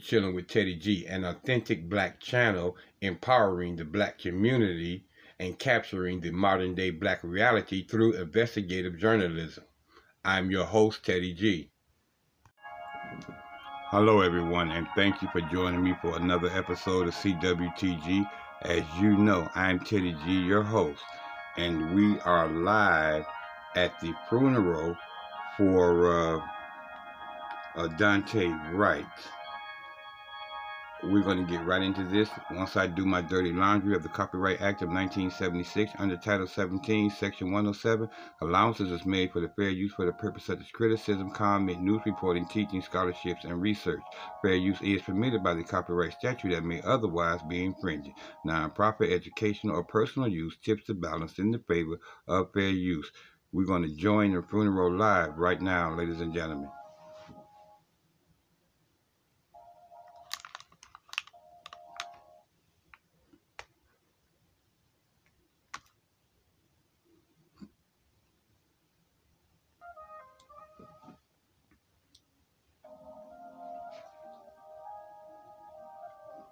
Chilling with Teddy G, an authentic black channel empowering the black community and capturing the modern day black reality through investigative journalism. I'm your host, Teddy G. Hello, everyone, and thank you for joining me for another episode of CWTG. As you know, I'm Teddy G, your host, and we are live at the funeral for. Uh, uh, Daunte Wright. We're going to get right into this once I do my dirty laundry of the Copyright Act of 1976 under Title 17, Section 107. Allowances is made for the fair use for the purpose such as criticism, comment, news reporting, teaching, scholarships, and research. Fair use is permitted by the copyright statute that may otherwise be infringing. Non-profit, educational, or personal use tips the balance in the favor of fair use. We're going to join the funeral live right now, ladies and gentlemen.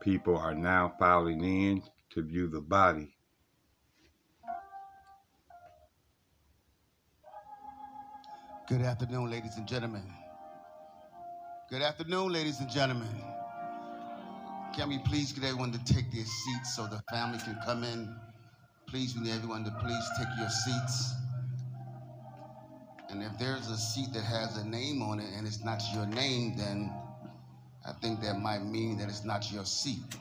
People are now filing in to view the body. Good afternoon, ladies and gentlemen. Good afternoon, ladies and gentlemen. Can we please get everyone to take their seats so the family can come in? Please, we need everyone to please take your seats. And if there's a seat that has a name on it and it's not your name, then I think that might mean that it's not your seat.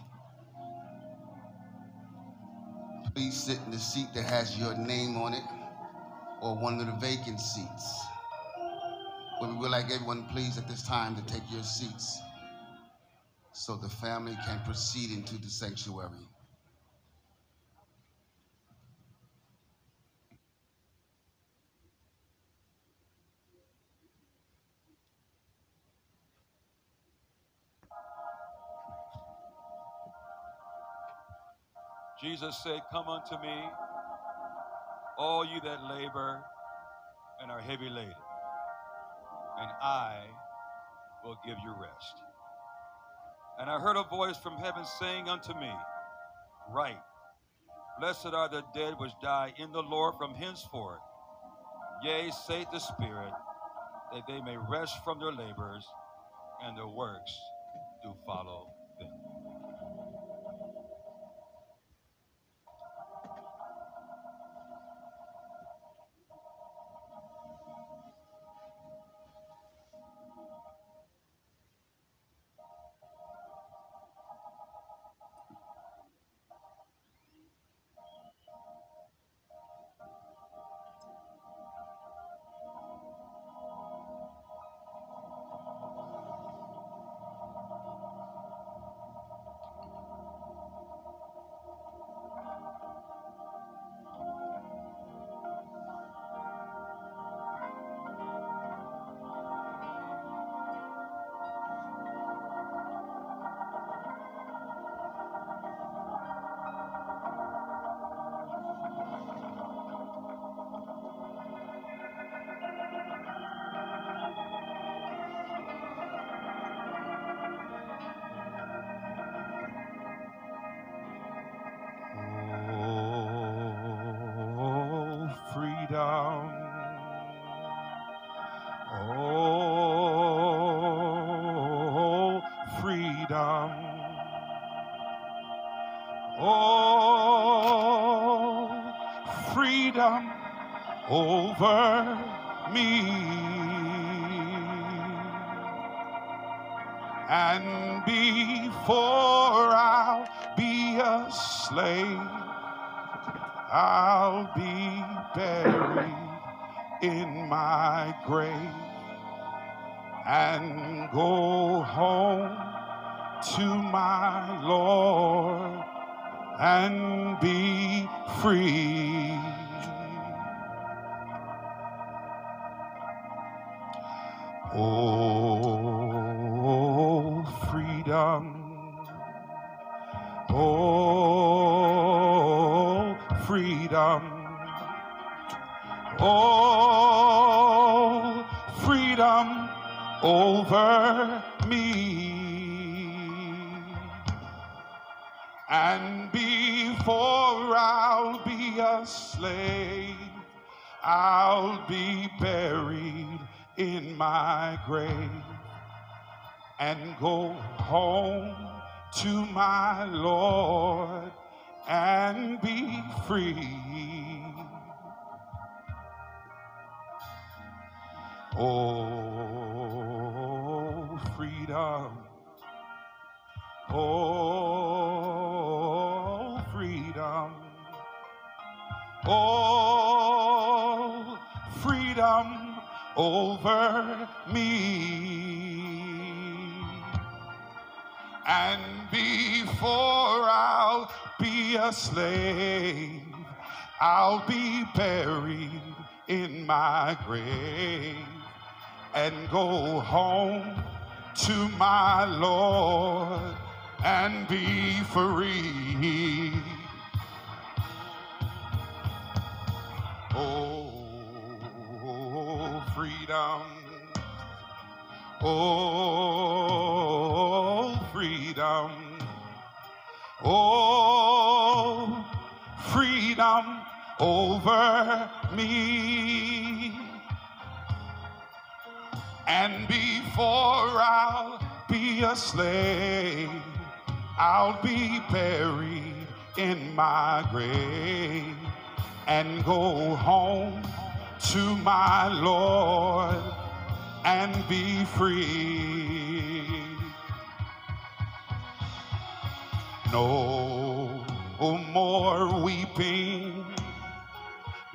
Please sit in the seat that has your name on it or one of the vacant seats. But we would like everyone, please, at this time to take your seats so the family can proceed into the sanctuary. Jesus said, Come unto me, all you that labor and are heavy laden, and I will give you rest. And I heard a voice from heaven saying unto me, Write, blessed are the dead which die in the Lord from henceforth. Yea, saith the Spirit, that they may rest from their labors, and their works do follow freedom over me. And before I'll be a slave, I'll be buried in my grave and go home to my Lord and be free. Oh, freedom. Oh, freedom. Oh, freedom over me. And before I'll be a slave, I'll be buried in my grave and go home to my Lord and be free. Oh, freedom. Oh, freedom. Oh, over me. And before I'll be a slave, I'll be buried in my grave and go home to my Lord and be free. Oh, freedom. Oh, freedom. Oh, freedom over me. And before I'll be a slave, I'll be buried in my grave and go home to my Lord and be free. No more weeping,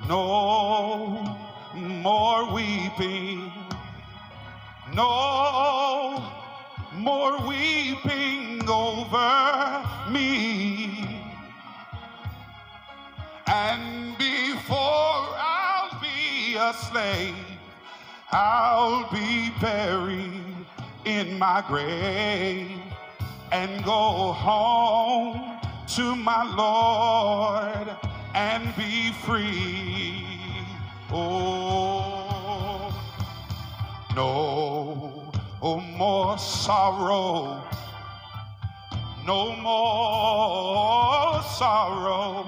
no more weeping, no more weeping over me. And before I'll a slave, I'll be buried in my grave and go home to my Lord and be free. Oh, no oh, more sorrow, no more sorrow,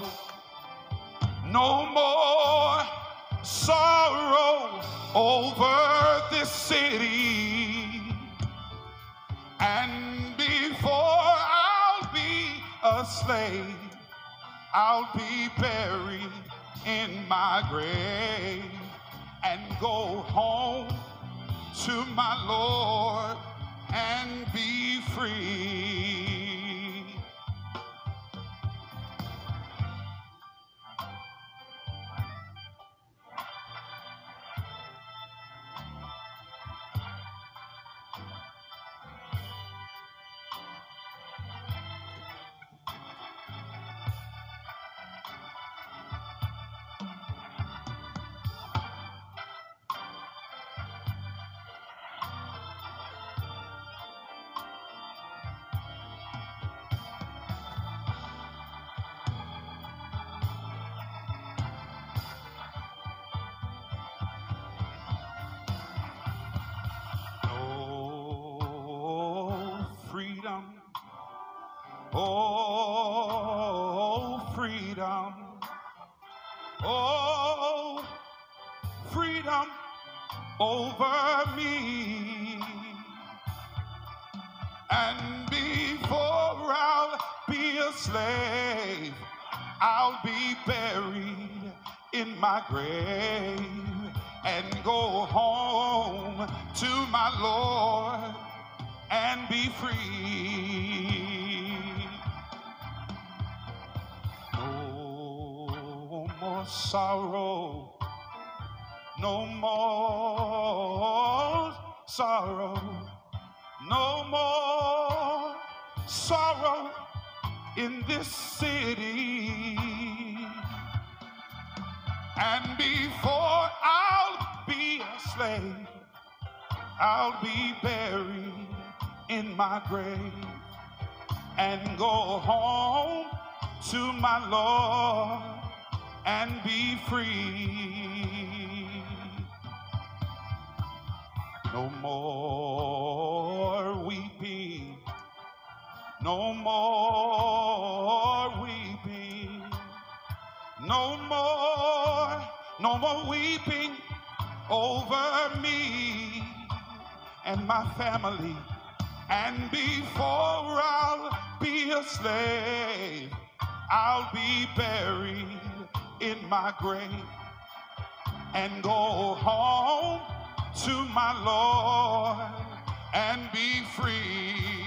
no more sorrow over this city. And before I'll be a slave, I'll be buried in my grave and go home to my Lord and be free. Over me. And before I'll be a slave, I'll be buried in my grave and go home to my Lord and be free. No more sorrow, no more sorrow, no more sorrow in this city. And before I'll be a slave, I'll be buried in my grave and go home to my Lord and be free. No more weeping, No more weeping. No more, no more weeping over me and my family. And before I'll be a slave, I'll be buried in my grave and go home to my Lord and be free.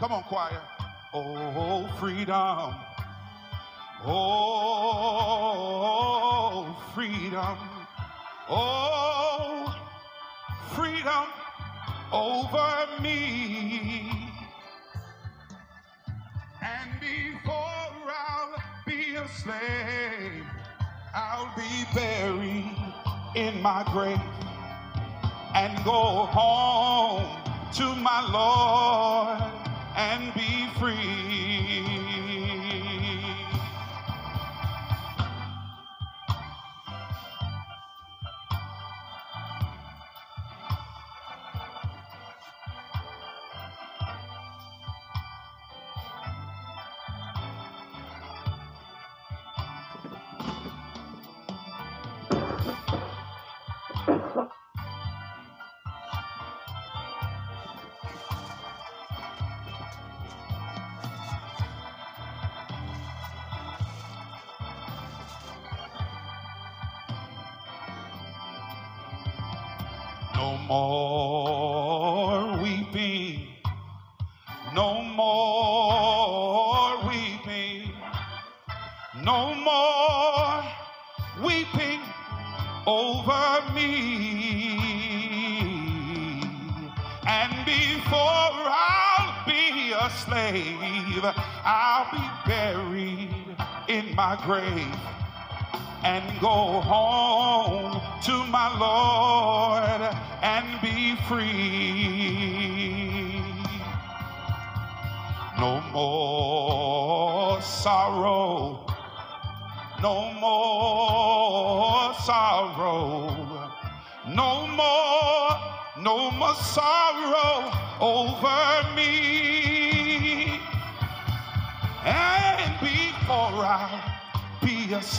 Come on, choir. Oh, freedom. Oh, freedom. Oh, freedom over me. And before I'll be a slave, I'll be buried in my grave and go home to my Lord and be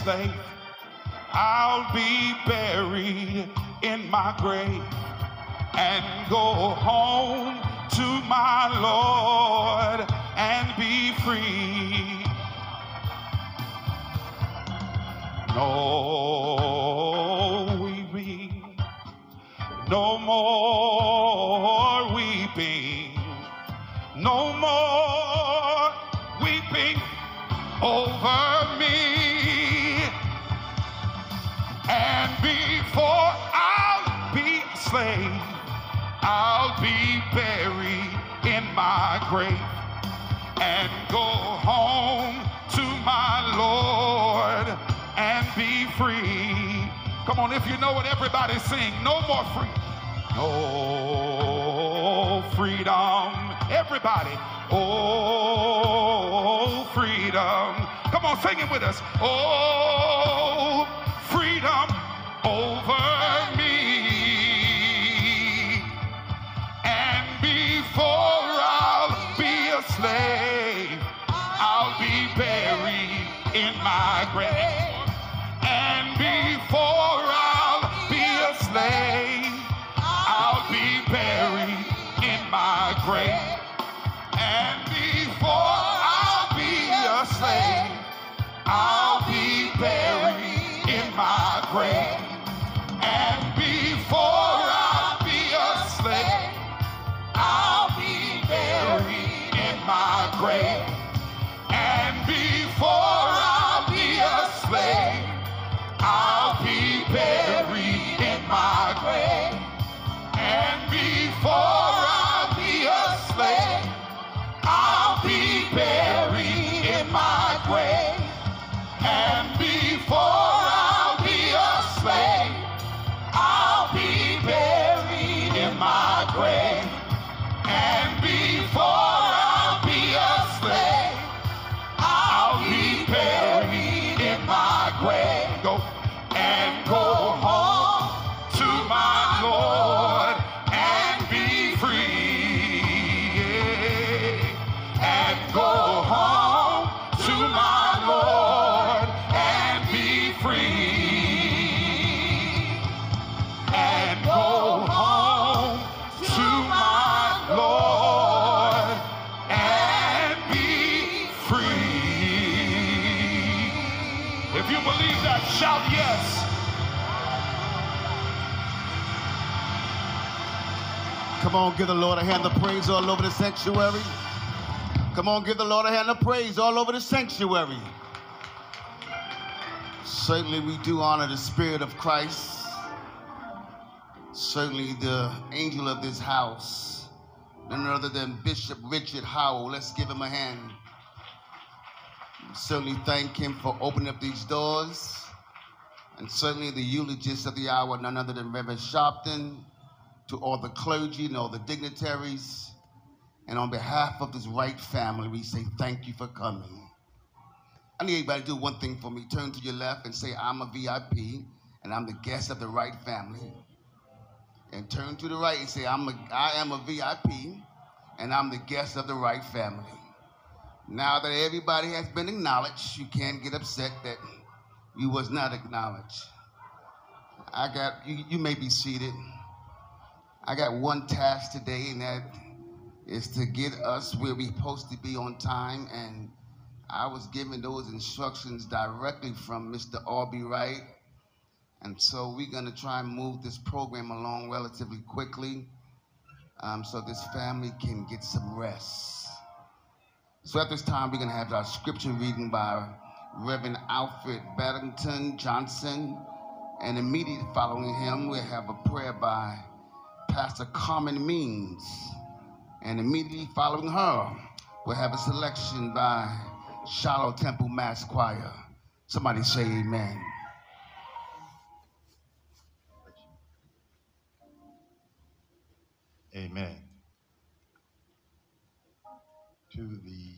slave. I'll be buried in my grave and go home Come on, if you know it, everybody sing. No more free. No freedom. Everybody. Oh, freedom. Come on, sing it with us. Oh, Come on, give the Lord a hand of praise all over the sanctuary. Come on, give the Lord a hand of praise all over the sanctuary. Certainly, we do honor the Spirit of Christ. Certainly, the angel of this house, none other than Bishop Richard Howell. Let's give him a hand. Certainly, thank him for opening up these doors. And certainly, the eulogist of the hour, none other than Reverend Sharpton to all the clergy and all the dignitaries. And on behalf of this Wright family, we say thank you for coming. I need everybody to do one thing for me. Turn to your left and say, I'm a VIP and I'm the guest of the Wright family. And turn to the right and say, I'm a, I am a VIP and I'm the guest of the Wright family. Now that everybody has been acknowledged, you can't get upset that you was not acknowledged. I got, you, you may be seated. I got one task today, and that is to get us where we're supposed to be on time. And I was given those instructions directly from Mr. Aubrey Wright. And so we're going to try and move this program along relatively quickly um, so this family can get some rest. So at this time, we're going to have our scripture reading by Reverend Alfred Babington Johnson. And immediately following him, we'll have a prayer by Pastor Carmen Means. And immediately following her, we'll have a selection by Shiloh Temple Mass Choir. Somebody say amen. Amen. To the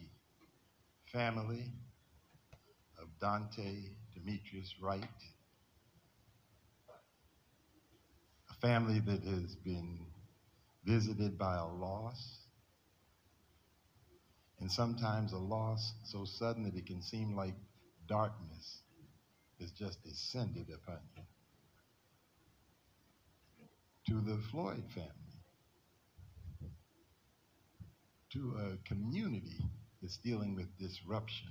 family of Daunte Demetrius Wright, a family that has been visited by a loss, and sometimes a loss so sudden that it can seem like darkness has just descended upon you. To the Floyd family, to a community that's dealing with disruption.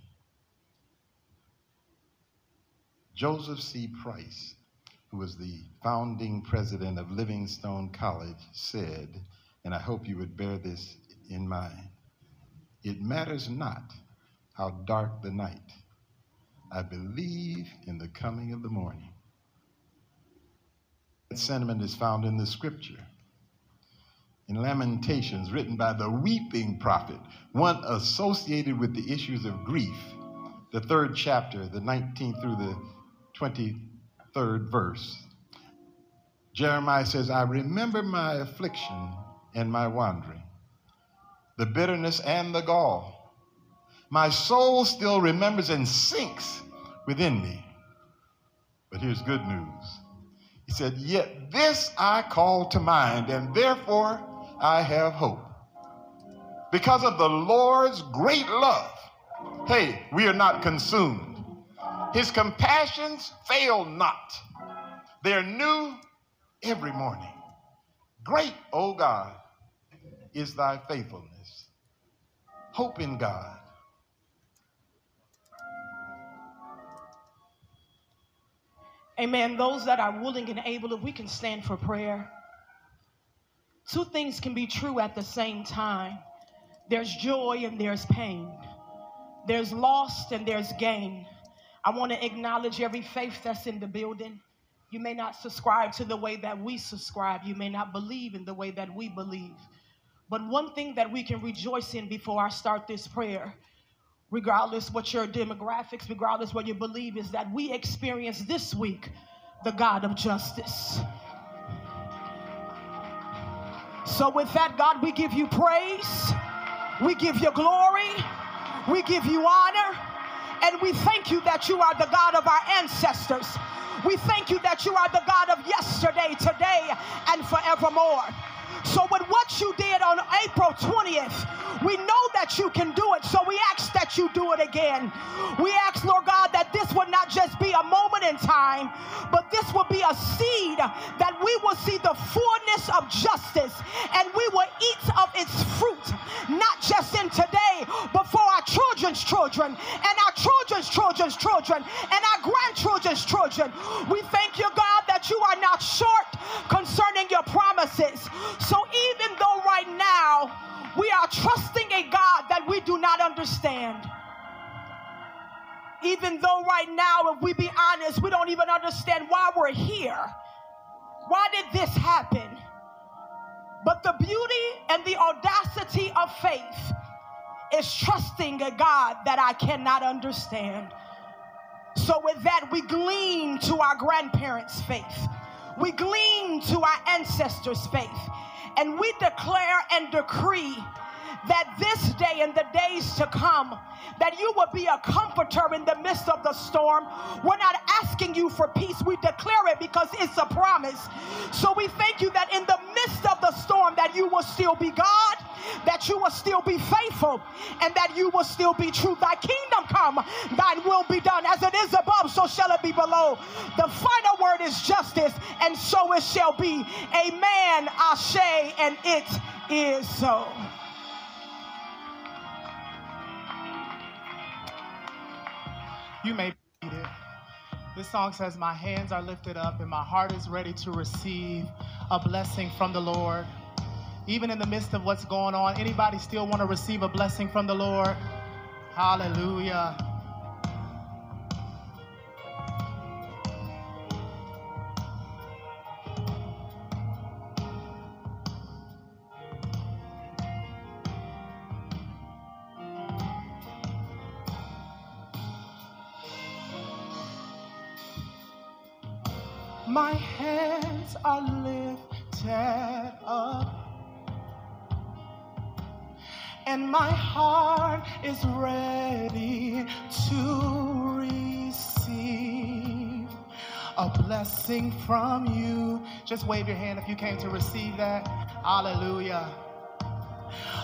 Joseph C. Price, who was the founding president of Livingstone College, said, and I hope you would bear this in mind it matters not how dark the night, I believe in the coming of the morning. That sentiment is found in the scripture. In Lamentations, written by the weeping prophet, one associated with the issues of grief, the third chapter, the 19th through the 23rd verse. Jeremiah says, I remember my affliction and my wandering, the bitterness and the gall. My soul still remembers and sinks within me. But here's good news. He said, Yet this I call to mind, and therefore I have hope. Because of the Lord's great love, hey, we are not consumed. His compassions fail not. They are new every morning. Great, O God, is thy faithfulness. Hope in God. Amen. Those that are willing and able, if we can stand for prayer. Two things can be true at the same time there's joy and there's pain, there's loss and there's gain. I want to acknowledge every faith that's in the building. You may not subscribe to the way that we subscribe, you may not believe in the way that we believe. But one thing that we can rejoice in before I start this prayer regardless what your demographics, regardless what you believe, is that we experience this week the God of justice. So, with that, God, we give you praise, we give you glory, we give you honor, and we thank you that you are the God of our ancestors. We thank you that you are the God of yesterday, today, and forevermore. So, with what you did on April 20th, we know that you can do it. So, we ask that you do it again. We ask, Lord God, that this would not just be a moment in time, but this would be a seed that we will see the fullness of justice and we will eat of its fruit, not just in today, but for our children's children and our children's children's children and our grandchildren's children. We thank you, God, that you are not short concerning your promises. So even though right now we are trusting a God that we do not understand, even though right now, if we be honest, we don't even understand why we're here. Why did this happen? But the beauty and the audacity of faith is trusting a God that I cannot understand. So, with that, we glean to our grandparents' faith, we glean to our ancestors' faith, and we declare and decree that this day and the days to come, that you will be a comforter in the midst of the storm. We're not asking you for peace, we declare it because it's a promise. So we thank you that in the midst of the storm, that you will still be God, that you will still be faithful, and that you will still be true. Thy kingdom come, thine will be done. As it is above, so shall it be below. The final word is justice, and so it shall be. Amen, Ashe, and it is so. You may be seated. This song says, My hands are lifted up and my heart is ready to receive a blessing from the Lord. Even in the midst of what's going on, anybody still want to receive a blessing from the Lord? Hallelujah. My hands are lifted up, and my heart is ready to receive a blessing from you. Just wave your hand if you came to receive that. Hallelujah.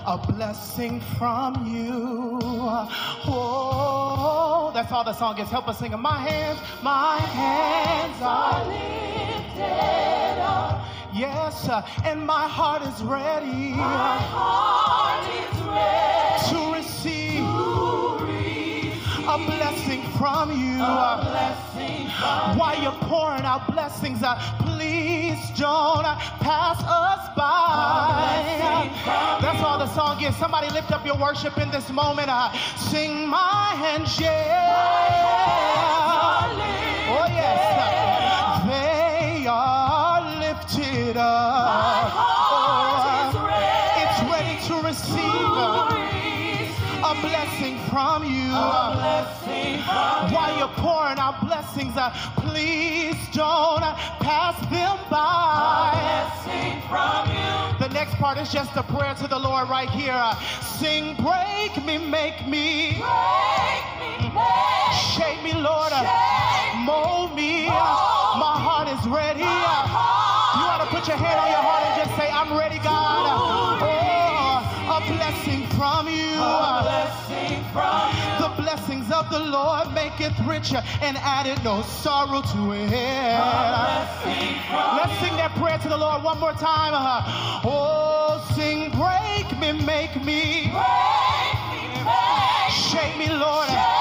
A blessing from you. Oh, that's all the song is. Help us sing. My hands, my hands are lifted up. Yes, uh, and my heart is ready. My heart is ready blessing from you. While you're pouring out blessings, uh, please don't uh, pass us by. That's all the song is. Somebody lift up your worship in this moment. Uh, sing my hands, yeah. Oh, yes. They are lifted up. Oh, it's ready to receive a blessing from you. While you're pouring out blessings, uh, please don't pass them by. The next part is just a prayer to the Lord right here. Uh, Sing, break me, make me. Shape me, Lord. Uh, Mold me. Uh, My heart is ready. Uh, You ought to put your hand on your heart and just say, I'm ready, God. Oh, a blessing from you. The blessings of the Lord maketh richer and added no sorrow to it. Let's sing that prayer to the Lord one more time. Oh, sing, break me, make me. Shape me, Lord. Mold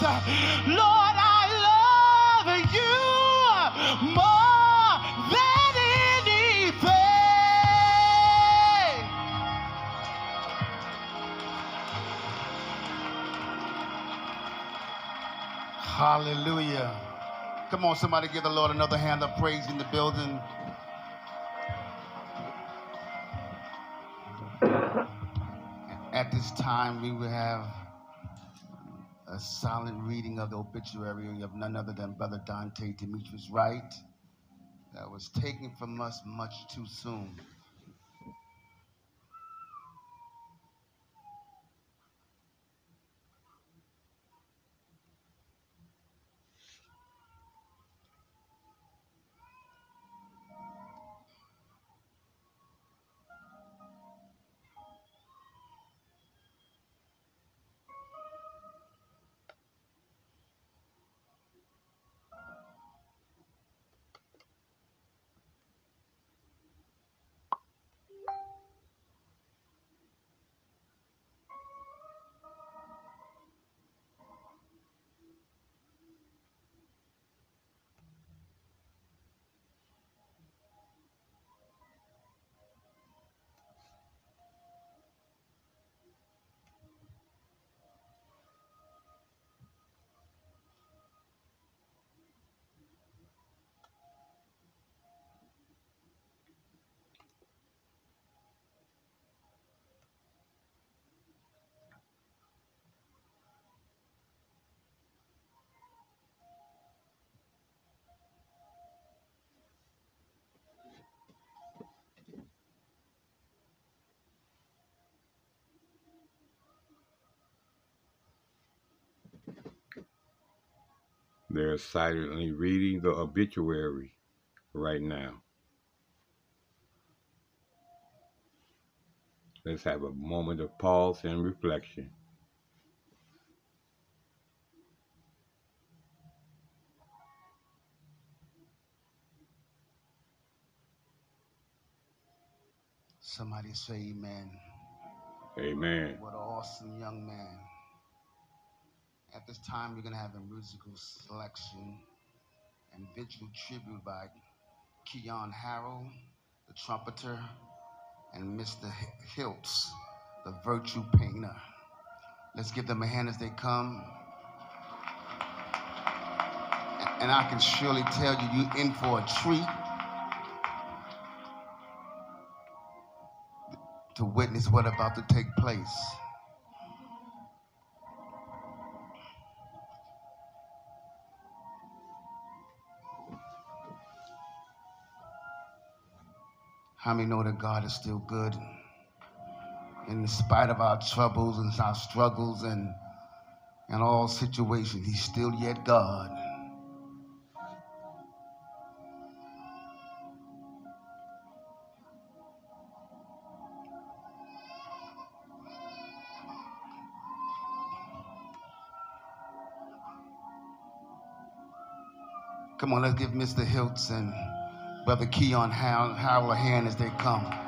Lord, I love you more than anything. Hallelujah. Come on, somebody give the Lord another hand of praise in the building. At this time, we will have a silent reading of the obituary of none other than Brother Daunte Demetrius Wright that was taken from us much too soon. They're silently reading the obituary right now. Let's have a moment of pause and reflection. Somebody say amen. Amen. What an awesome young man. At this time, we're going to have a musical selection and visual tribute by Keyon Harrold, the trumpeter, and Mr. Hiltz, the virtue painter. Let's give them a hand as they come. And I can surely tell you, you're in for a treat to witness what about to take place. How many know that God is still good? In spite of our troubles and our struggles and, and all situations, He's still yet God. Come on, let's give Mr. Hilton. Brother Keon Howell, Howell hand as they come.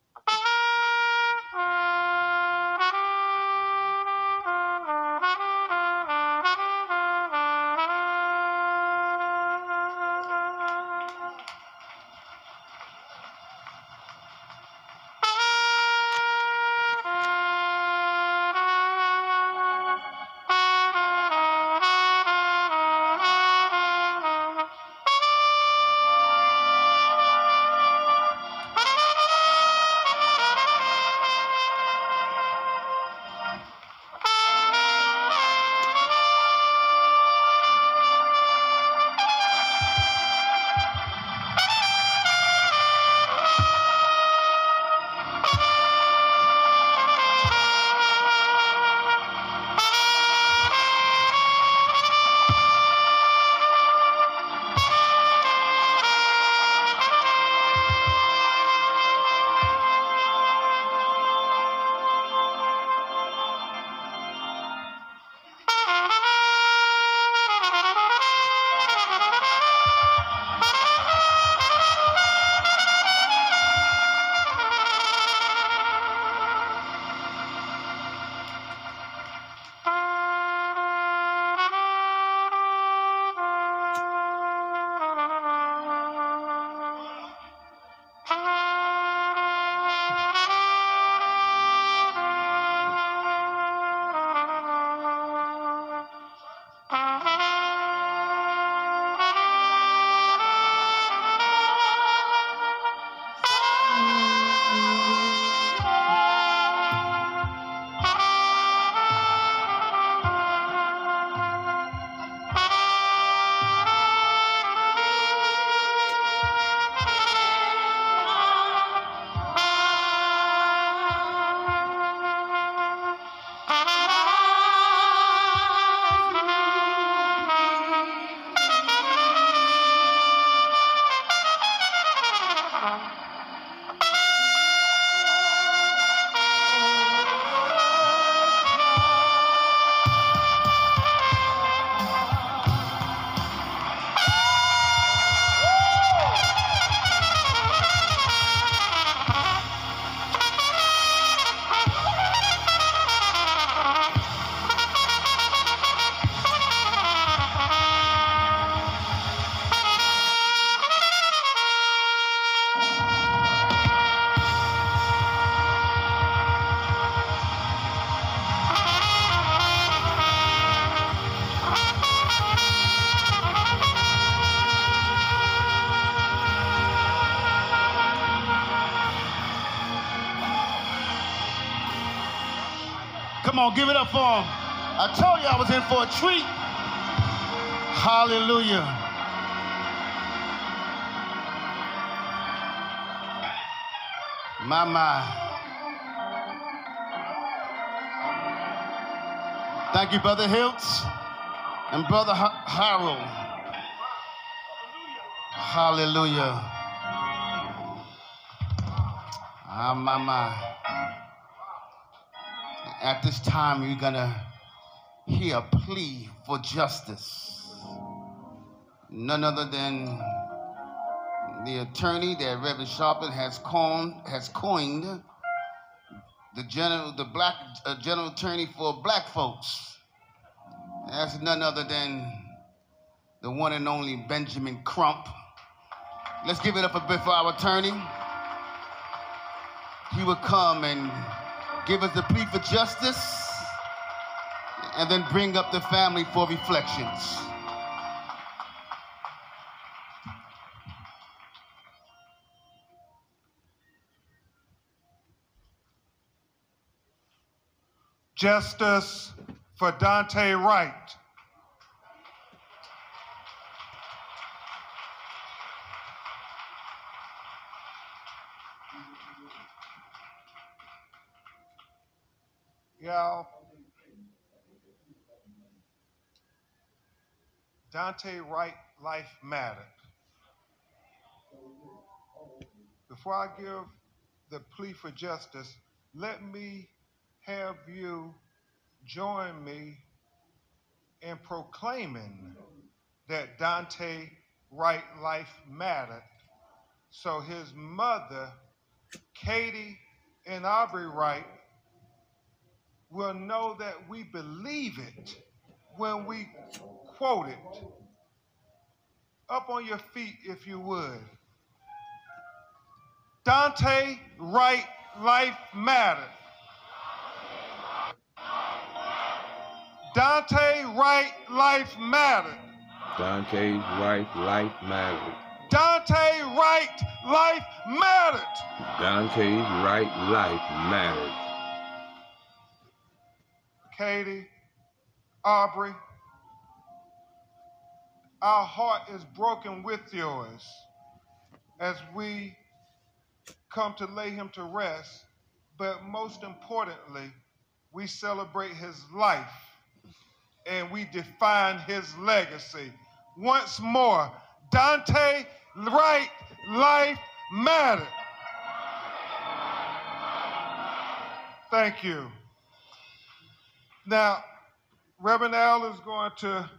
Was in for a treat. Hallelujah. My, my. Thank you, Brother Hiltz and Brother Ha- Harrold. Hallelujah. Ah, my, my. At this time, you're going to hear a plea for justice. None other than the attorney that Reverend Sharpton has coined, has coined the general, the black uh, general attorney for black folks. That's none other than the one and only Benjamin Crump. Let's give it up a bit for our attorney. He will come and give us the plea for justice and then bring up the family for reflections. Justice for Daunte Wright. Y'all, Daunte Wright life mattered. Before I give the plea for justice, let me have you join me in proclaiming that Daunte Wright life mattered so his mother, Katie and Aubrey Wright, will know that we believe it when we quote it. Up on your feet, if you would. Daunte Wright Life Matters. Daunte Wright Life Matters. Daunte Wright Life Matters. Daunte Wright Life Matters. Daunte Wright Life Matters. Katie, Aubrey, our heart is broken with yours as we come to lay him to rest, but most importantly, we celebrate his life and we define his legacy. Once more, Daunte Wright Life Matter. Thank you. Now, Reverend Al is going to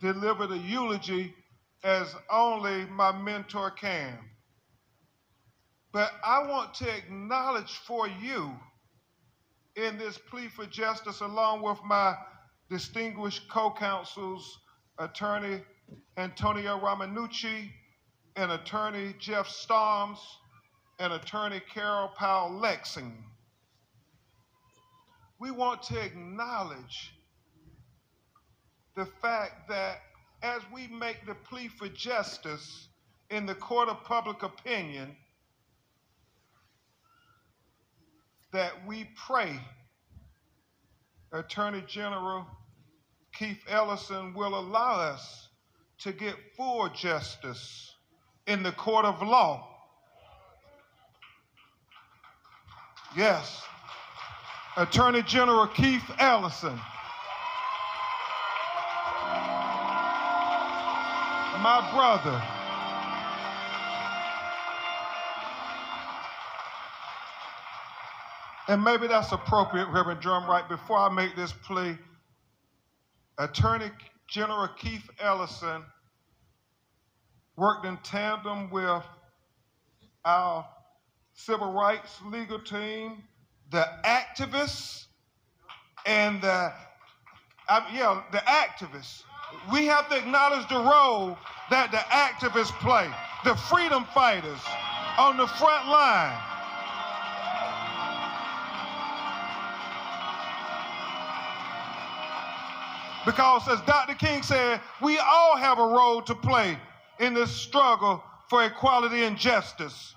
deliver the eulogy as only my mentor can. But I want to acknowledge for you in this plea for justice, along with my distinguished co-counsels, attorney Antonio Romanucci and attorney Jeff Storms and attorney Carol Powell Lexing. We want to acknowledge the fact that as we make the plea for justice in the court of public opinion, that we pray Attorney General Keith Ellison will allow us to get full justice in the court of law. Yes. Attorney General Keith Ellison. My brother. And maybe that's appropriate, Reverend Drumright. Before I make this plea, Attorney General Keith Ellison worked in tandem with our civil rights legal team, the activists, and the uh, yeah, the activists. We have to acknowledge the role that the activists play, the freedom fighters on the front line. Because, as Dr. King said, we all have a role to play in this struggle for equality and justice.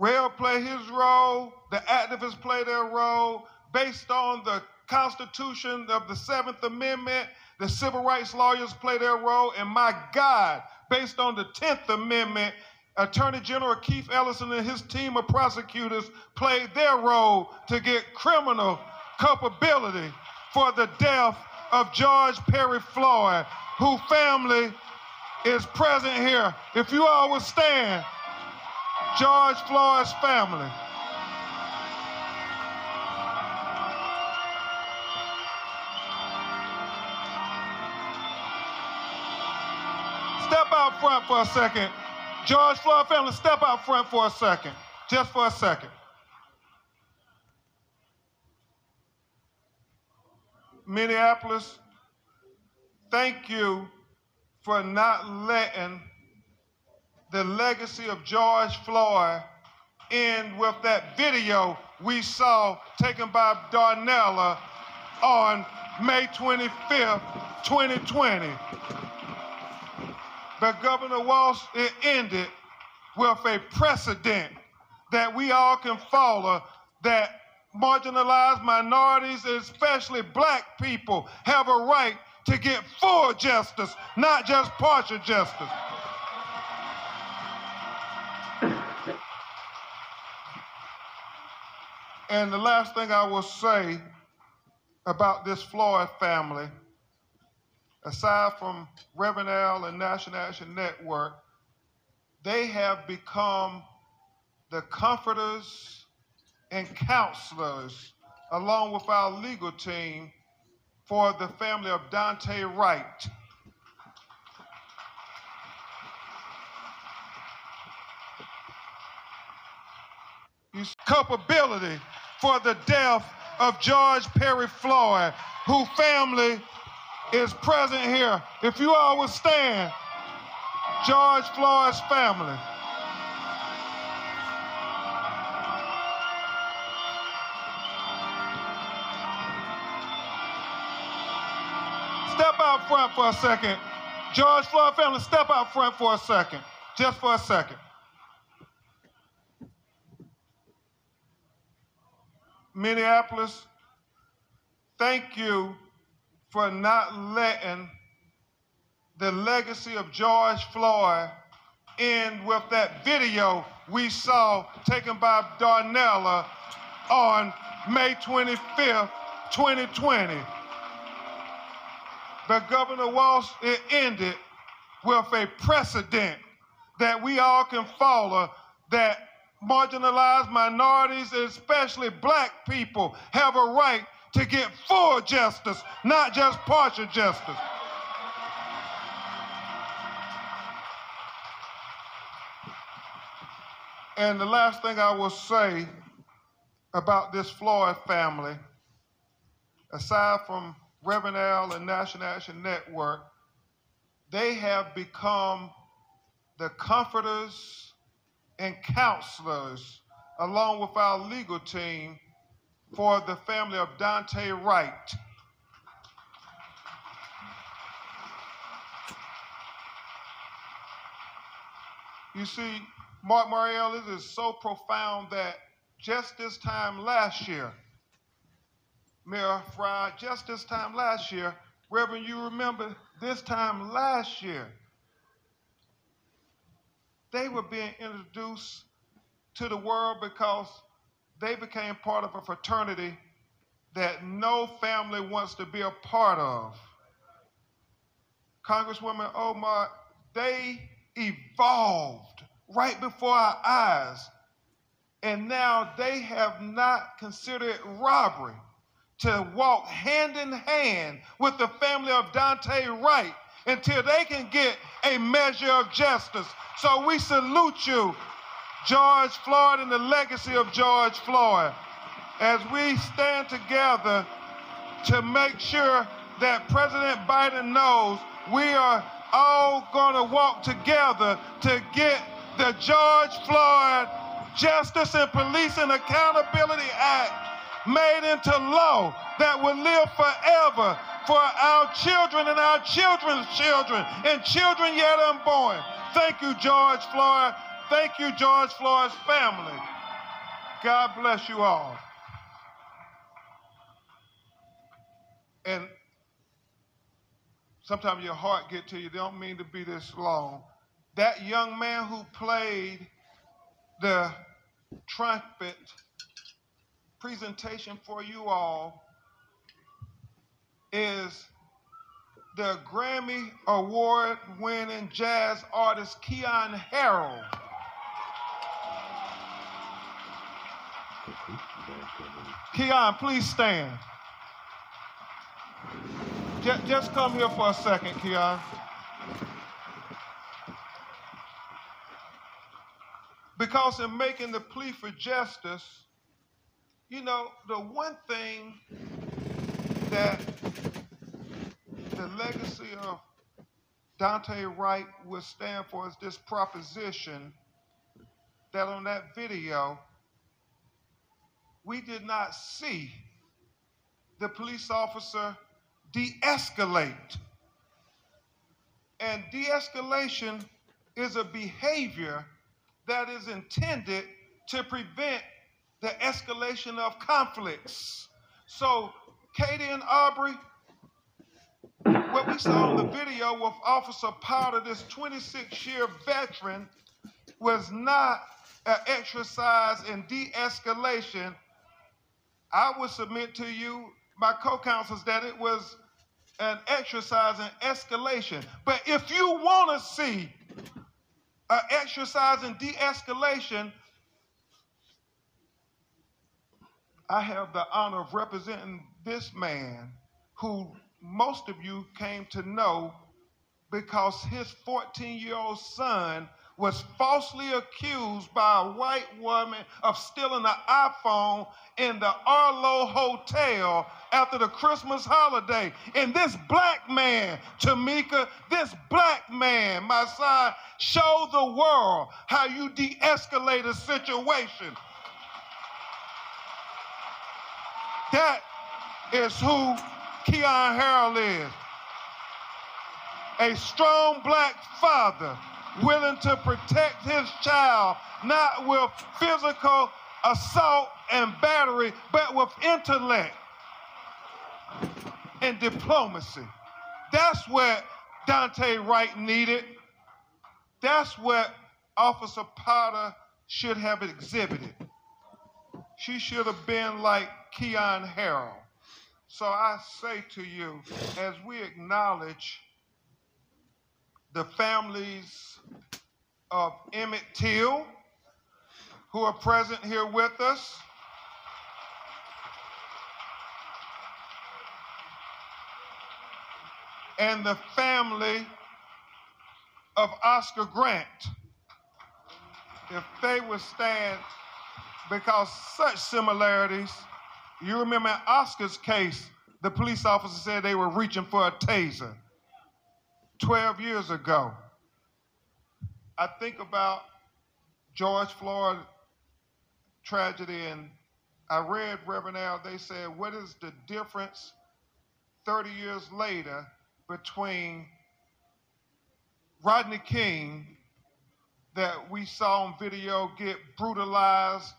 Rail play his role, the activists play their role based on the Constitution of the Seventh Amendment. The civil rights lawyers play their role, and my God, based on the Tenth Amendment, Attorney General Keith Ellison and his team of prosecutors played their role to get criminal culpability for the death of George Perry Floyd, whose family is present here. If you all would stand, George Floyd's family. Step out front for a second. George Floyd family, step out front for a second. Just for a second. Minneapolis, thank you for not letting the legacy of George Floyd end with that video we saw taken by Darnella on May 25th, 2020. But Governor Walz, it ended with a precedent that we all can follow that marginalized minorities, especially black people, have a right to get full justice, not just partial justice. and the last thing I will say about this Floyd family, aside from Reverend Al and National Action Network, they have become the comforters and counselors, along with our legal team, for the family of Daunte Wright. culpability for the death of George Perry Floyd, whose family is present here. If you all would stand, George Floyd's family. Step out front for a second. George Floyd family, step out front for a second. Just for a second. Minneapolis, thank you for not letting the legacy of George Floyd end with that video we saw taken by Darnella on May 25th, 2020. But Governor Walz, it ended with a precedent that we all can follow that marginalized minorities, especially black people, have a right to get full justice, not just partial justice. And the last thing I will say about this Floyd family, aside from Reverend Al and National Action Network, they have become the comforters and counselors, along with our legal team, for the family of Daunte Wright. You see, Marc Morial, is so profound that just this time last year, Mayor Fry, just this time last year, Reverend, you remember this time last year, they were being introduced to the world because they became part of a fraternity that no family wants to be a part of. Congresswoman Omar, they evolved right before our eyes. And now they have not considered robbery to walk hand in hand with the family of Daunte Wright until they can get a measure of justice. So we salute you, George Floyd, and the legacy of George Floyd as we stand together to make sure that President Biden knows we are all going to walk together to get the George Floyd Justice and Policing Accountability Act made into law that will live forever for our children and our children's children and children yet unborn. Thank you, George Floyd. Thank you, George Floyd's family. God bless you all. And sometimes your heart get to you. They don't mean to be this long. That young man who played the trumpet presentation for you all is the Grammy Award winning jazz artist Keyon Harrold. Keyon, please stand. Just, just come here for a second, Keyon. Because in making the plea for justice, you know, the one thing that the legacy of Daunte Wright will stand for is this proposition that on that video, we did not see the police officer de escalate. And de escalation is a behavior that is intended to prevent the escalation of conflicts. So, Katie and Aubrey, what we saw in the video with Officer Potter, this 26 year veteran, was not an exercise in de escalation. I would submit to you, my co counsels, that it was an exercise in escalation. But if you want to see an exercise in de escalation, I have the honor of representing this man who most of you came to know because his 14 year old son was falsely accused by a white woman of stealing an iPhone in the Arlo Hotel after the Christmas holiday. And this black man, Tamika, this black man, my son, show the world how you de escalate a situation. That is who Keyon Harrold is. A strong black father willing to protect his child, not with physical assault and battery, but with intellect and diplomacy. That's what Daunte Wright needed. That's what Officer Potter should have exhibited. She should have been like Keyon Harrold. So I say to you, as we acknowledge the families of Emmett Till, who are present here with us. And the family of Oscar Grant, if they would stand, because such similarities, you remember in Oscar's case, the police officer said they were reaching for a taser. 12 years ago. I think about George Floyd tragedy, and I read Reverend Al, they said, What is the difference 30 years later between Rodney King, that we saw on video get brutalized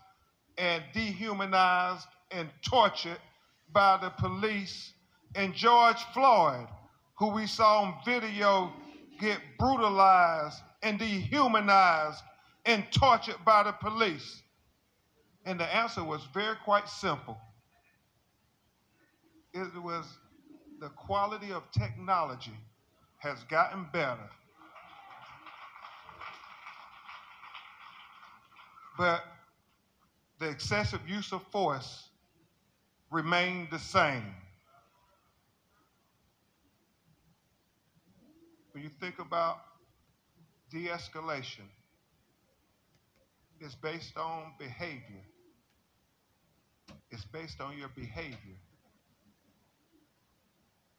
and dehumanized and tortured by the police, and George Floyd? Who we saw on video get brutalized and dehumanized and tortured by the police? And the answer was very quite simple. It was the quality of technology has gotten better. But the excessive use of force remained the same. When you think about de escalation, it's based on behavior. It's based on your behavior.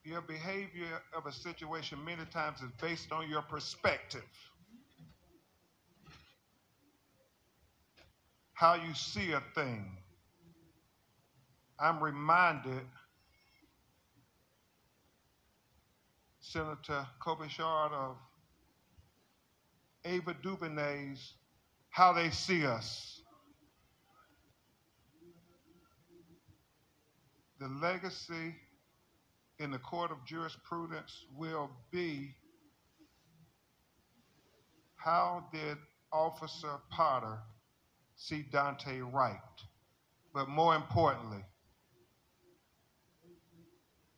Your behavior of a situation many times is based on your perspective. How you see a thing. I'm reminded Senator Klobuchar of Ava DuVernay's How They See Us. The legacy in the court of jurisprudence will be how did Officer Potter see Daunte Wright? But more importantly,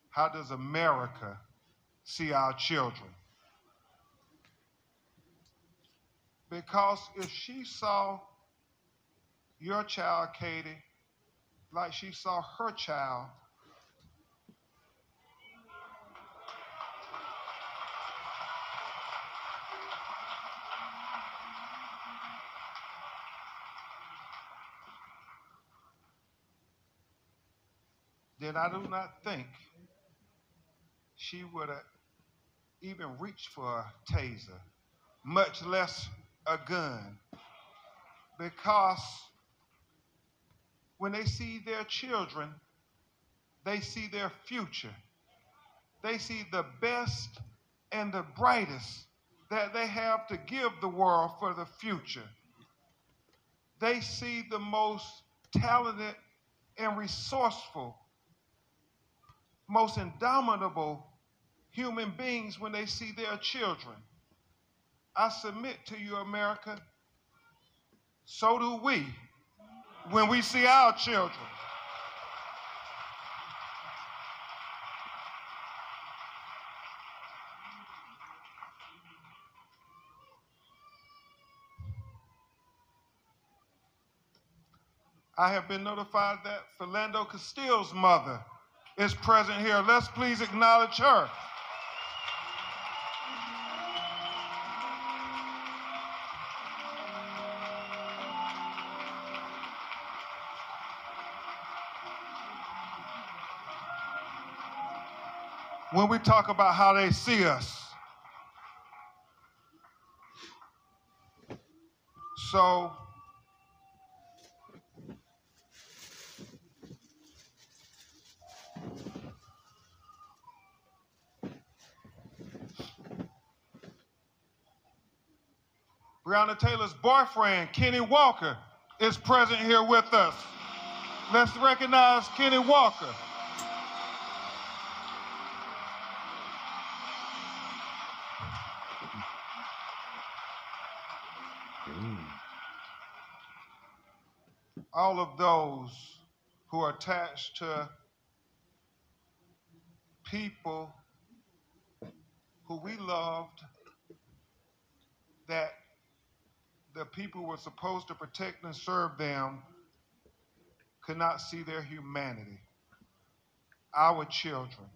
how does America see our children. Because if she saw your child, Katie, like she saw her child, then I do not think she would have even reach for a taser, much less a gun. Because when they see their children, they see their future. They see the best and the brightest that they have to give the world for the future. They see the most talented and resourceful, most indomitable human beings when they see their children. I submit to you, America, so do we when we see our children. I have been notified that Philando Castile's mother is present here. Let's please acknowledge her. When we talk about how they see us. So, Breonna Taylor's boyfriend, Kenny Walker, is present here with us. Let's recognize Kenny Walker. All of those who are attached to people who we loved that the people were supposed to protect and serve them could not see their humanity, our children.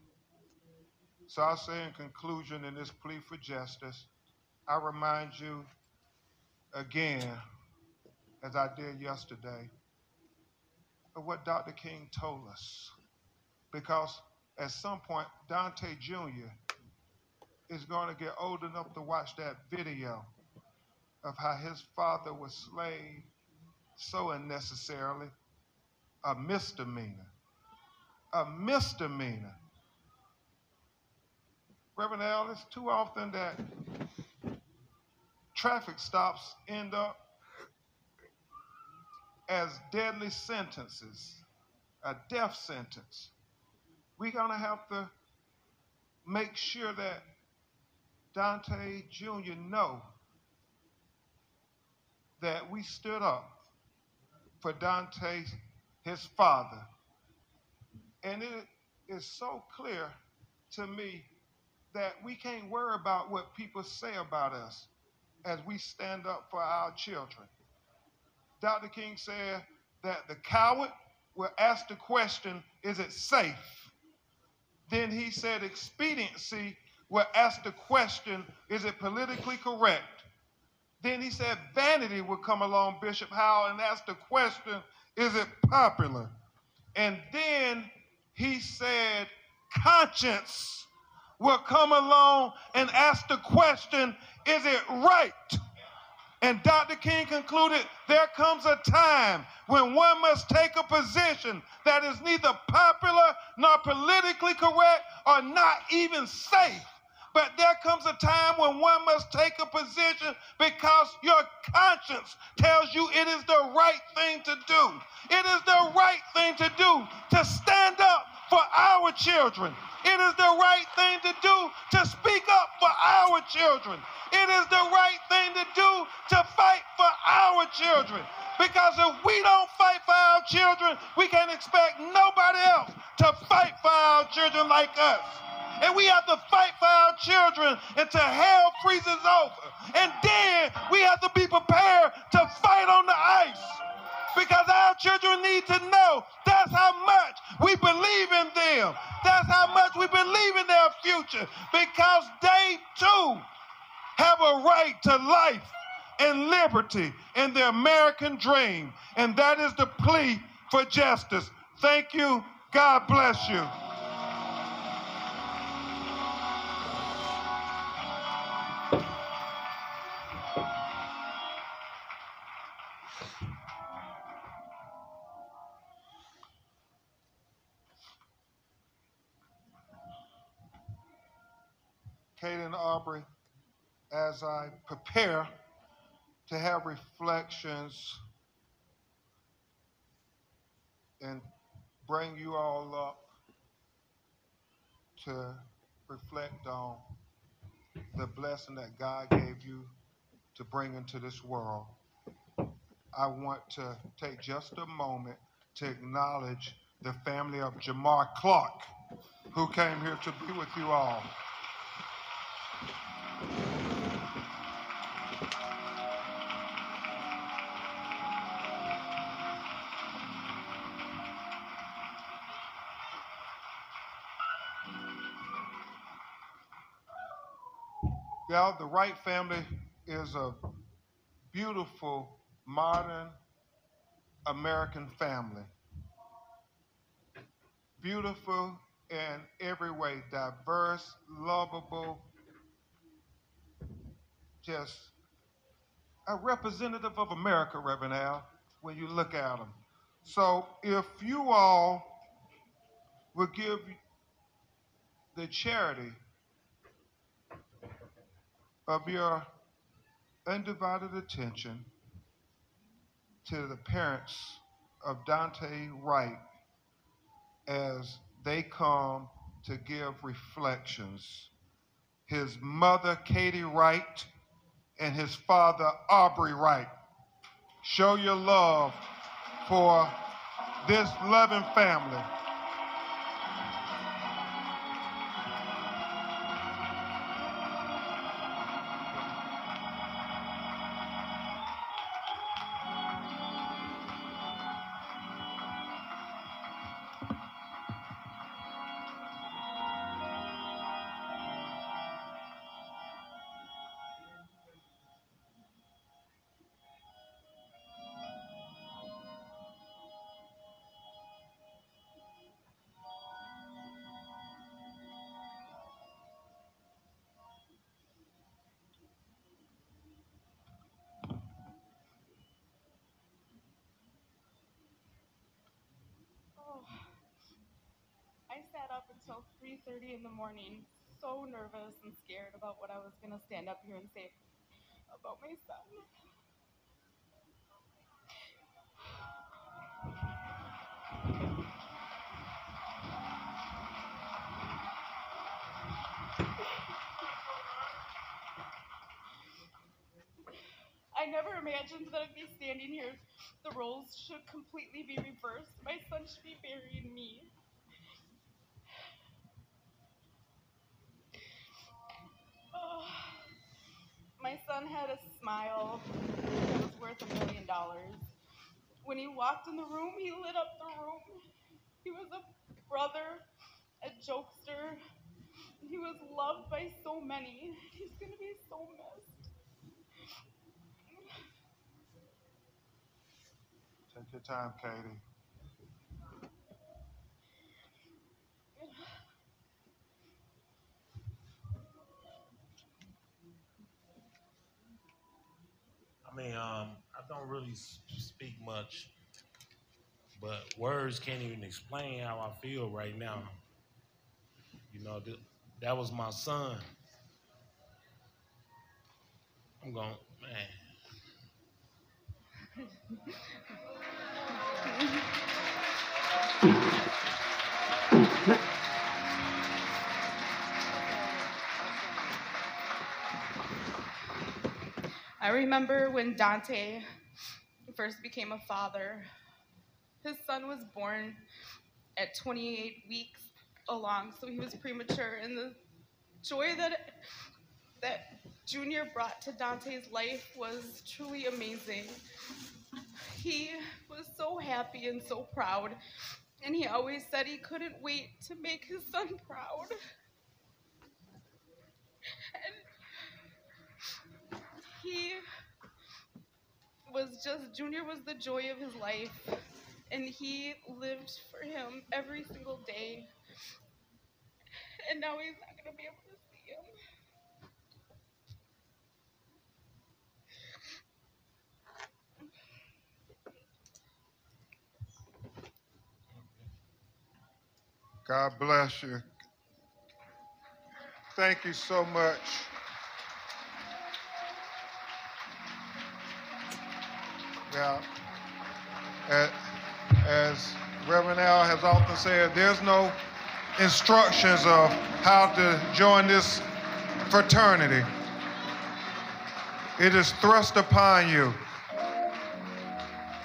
So I'll say in conclusion in this plea for justice, I remind you again, as I did yesterday, of what Dr. King told us. Because at some point, Daunte Jr. is going to get old enough to watch that video of how his father was slain so unnecessarily. A misdemeanor. A misdemeanor. Reverend Al, it's too often that traffic stops end up as deadly sentences, a death sentence. We're going to have to make sure that Daunte Jr. know that we stood up for Daunte, his father. And it is so clear to me that we can't worry about what people say about us as we stand up for our children. Dr. King said that the coward will ask the question, is it safe? Then he said expediency will ask the question, is it politically correct? Then he said vanity will come along, Bishop Howell, and ask the question, is it popular? And then he said conscience will come along and ask the question, is it right? And Dr. King concluded there comes a time when one must take a position that is neither popular nor politically correct or not even safe. But there comes a time when one must take a position because your conscience tells you it is the right thing to do. It is the right thing to do to stand up for our children. It is the right thing to do to speak up for our children. It is the right thing to do to fight for our children. Because if we don't fight for our children, we can't expect nobody else to fight for our children like us. And we have to fight for our children until hell freezes over. And then we have to be prepared to fight on the ice. Because our children need to know that's how much we believe in them. That's how much we believe in their future. Because they too have a right to life and liberty and the American dream. And that is the plea for justice. Thank you. God bless you. Kate and Aubrey, as I prepare to have reflections and bring you all up to reflect on the blessing that God gave you to bring into this world. I want to take just a moment to acknowledge the family of Jamar Clark, who came here to be with you all. Yeah, the Wright family is a beautiful, modern American family. Beautiful, in every way diverse, lovable, just a representative of America, Reverend Al, when you look at them. So if you all would give the charity of your undivided attention to the parents of Daunte Wright as they come to give reflections. His mother, Katie Wright, and his father, Aubrey Wright. Show your love for this loving family. Until 3:30 in the morning, so nervous and scared about what I was gonna stand up here and say about my son. I never imagined that I'd be standing here. The roles should completely be reversed. My son should be burying me. My son had a smile that was worth a million dollars. When he walked in the room, he lit up the room. He was a brother, a jokester. He was loved by so many. He's gonna be so missed. Take your time, Katie. I mean, um, I don't really speak much, but words can't even explain how I feel right now. You know, th- that was my son. I'm going, man. I remember when Daunte first became a father. His son was born at 28 weeks along, so he was premature. And the joy that that Junior brought to Daunte's life was truly amazing. He was so happy and so proud, and he always said he couldn't wait to make his son proud. He was just Junior was the joy of his life and he lived for him every single day and now he's not going to be able to see him God bless you. Thank you so much. Now, as Reverend Al has often said, there's no instructions of how to join this fraternity. It is thrust upon you.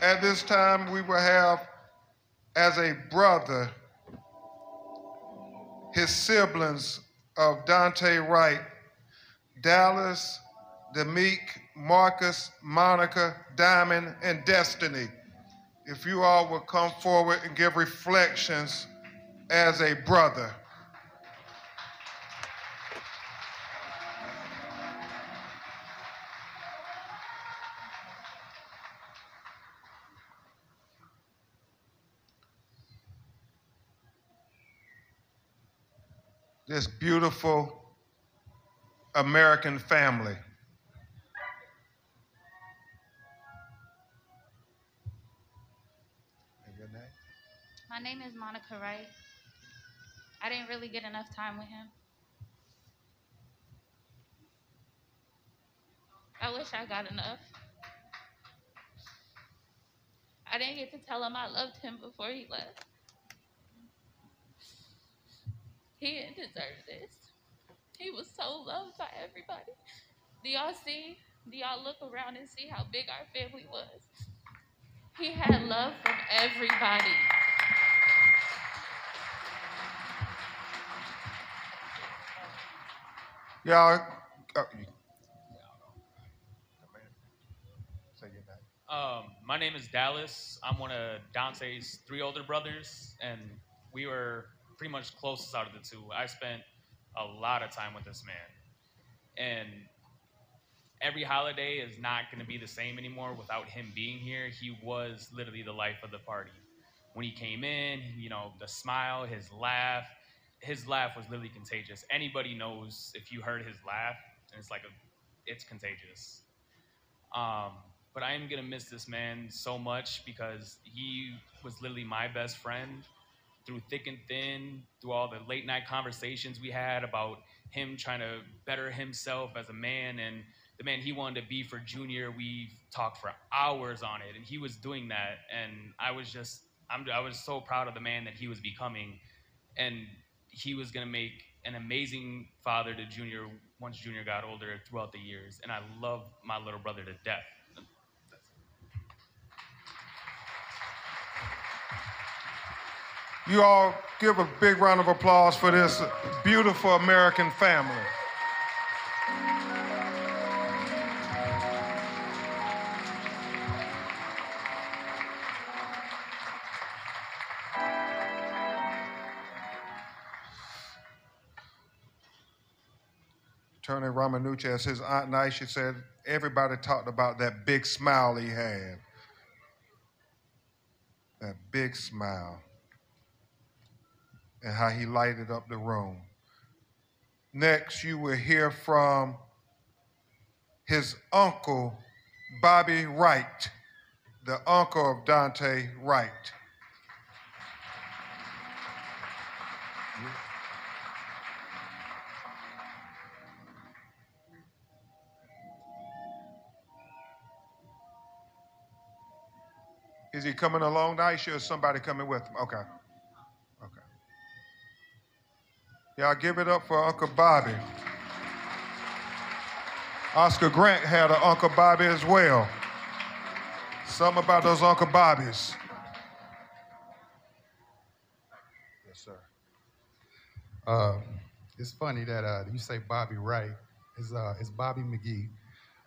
At this time, we will have, as a brother, his siblings of Daunte Wright, Dallas, Demeek, Marcus, Monica, Diamond, and Destiny. If you all would come forward and give reflections as a brother. this beautiful American family. My name is Monica Wright. I didn't really get enough time with him. I wish I got enough. I didn't get to tell him I loved him before he left. He didn't deserve this. He was so loved by everybody. Do y'all see? Do y'all look around and see how big our family was? He had love from everybody. Y'all, uh, name. Um, my name is Dallas. I'm one of Daunte's three older brothers, and we were pretty much closest out of the two. I spent a lot of time with this man, and every holiday is not going to be the same anymore without him being here. He was literally the life of the party. When he came in, you know, the smile, his laugh, his laugh was literally contagious. Anybody knows if you heard his laugh, and it's like a, it's contagious. Um, but I am gonna miss this man so much because he was literally my best friend through thick and thin, through all the late night conversations we had about him trying to better himself as a man and the man he wanted to be for Junior. We talked for hours on it, and he was doing that, and I was just, I'm, I was so proud of the man that he was becoming, and he was gonna make an amazing father to Junior once Junior got older throughout the years, and I love my little brother to death. You all give a big round of applause for this beautiful American family. Attorney Romanucci, as his aunt Nisha said, everybody talked about that big smile he had. That big smile and how he lighted up the room. Next, you will hear from his uncle, Bobby Wright, the uncle of Daunte Wright. Is he coming along, Nice, or is somebody coming with him? Okay. Okay. Y'all give it up for Uncle Bobby. Oscar Grant had an Uncle Bobby as well. Something about those Uncle Bobbies. Yes, sir. Uh, it's funny that uh, you say Bobby Wright. It's, uh, it's Bobby McGee.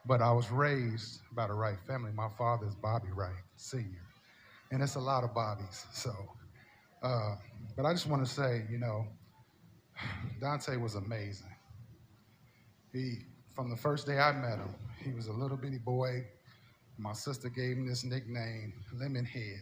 But I was raised by the Wright family. My father is Bobby Wright, Sr. And it's a lot of Bobbies. So, uh, but I just want to say, you know, Daunte was amazing. He, from the first day I met him, he was a little bitty boy. My sister gave him this nickname, Lemon Head.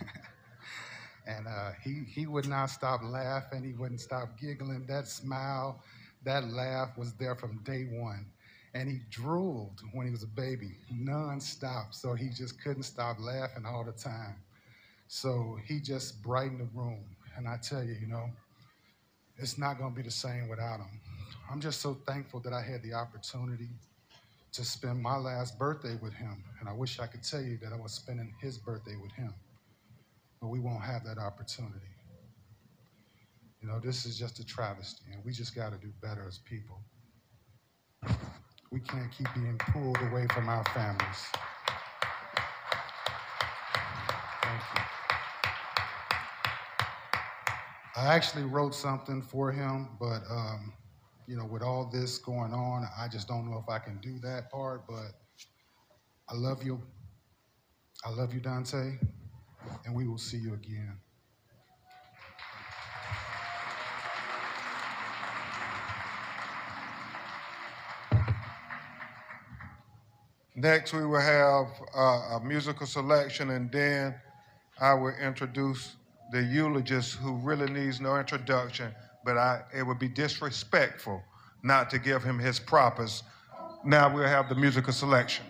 and uh, he, he would not stop laughing. He wouldn't stop giggling. That smile, that laugh was there from day one. And he drooled when he was a baby, nonstop. So he just couldn't stop laughing all the time. So he just brightened the room. And I tell you, you know, it's not going to be the same without him. I'm just so thankful that I had the opportunity to spend my last birthday with him. And I wish I could tell you that I was spending his birthday with him. But we won't have that opportunity. You know, this is just a travesty, and we just got to do better as people. We can't keep being pulled away from our families. Thank you. I actually wrote something for him, but um, you know, with all this going on, I just don't know if I can do that part. But I love you. I love you, Daunte, and we will see you again. Next, we will have uh, a musical selection, and then I will introduce the eulogist who really needs no introduction, but I, it would be disrespectful not to give him his props. Now we'll have the musical selection.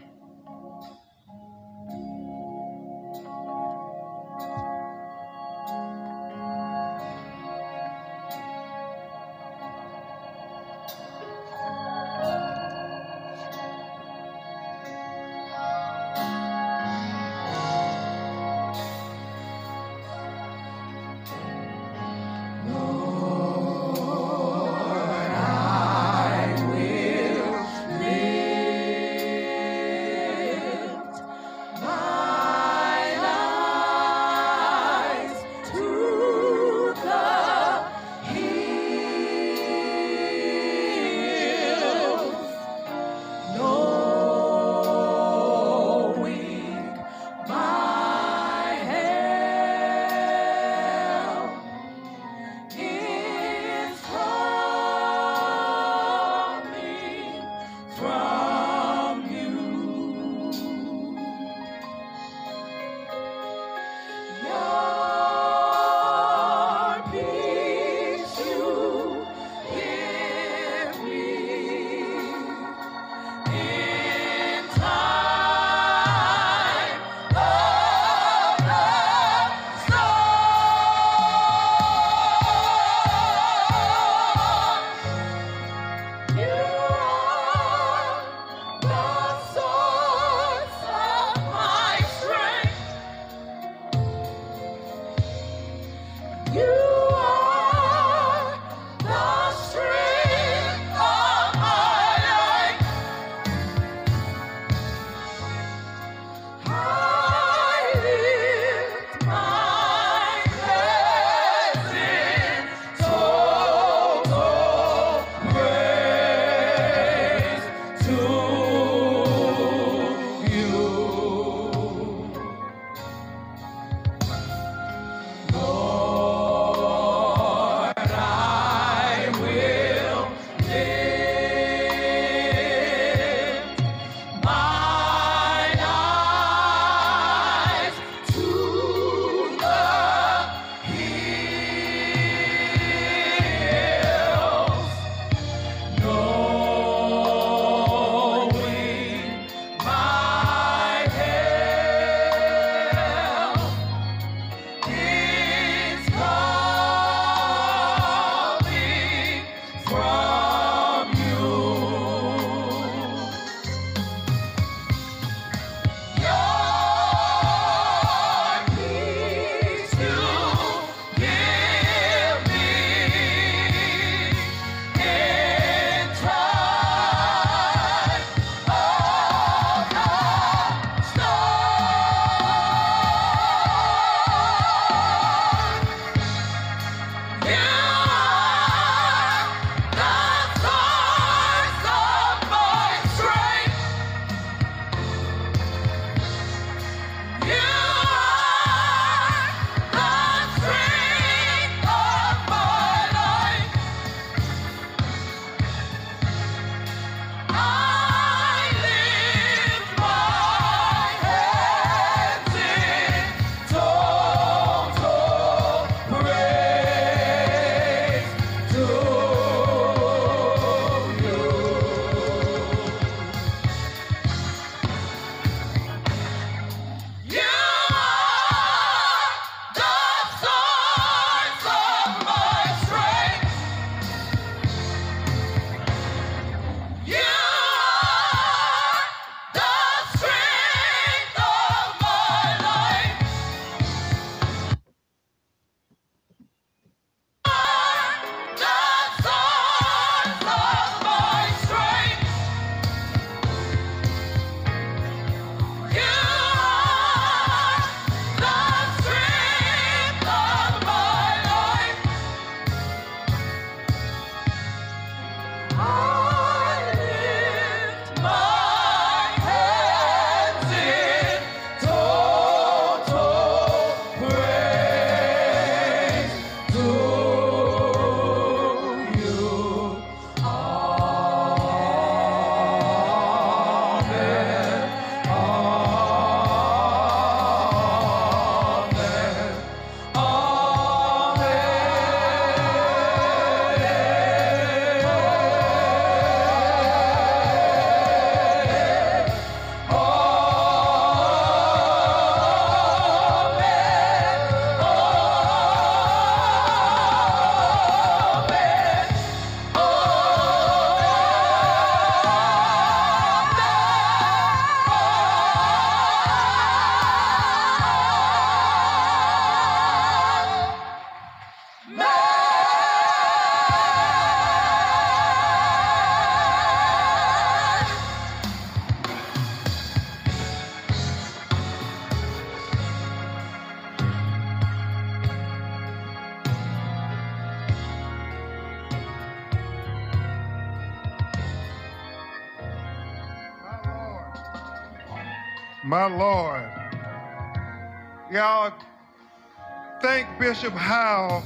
Bishop Howell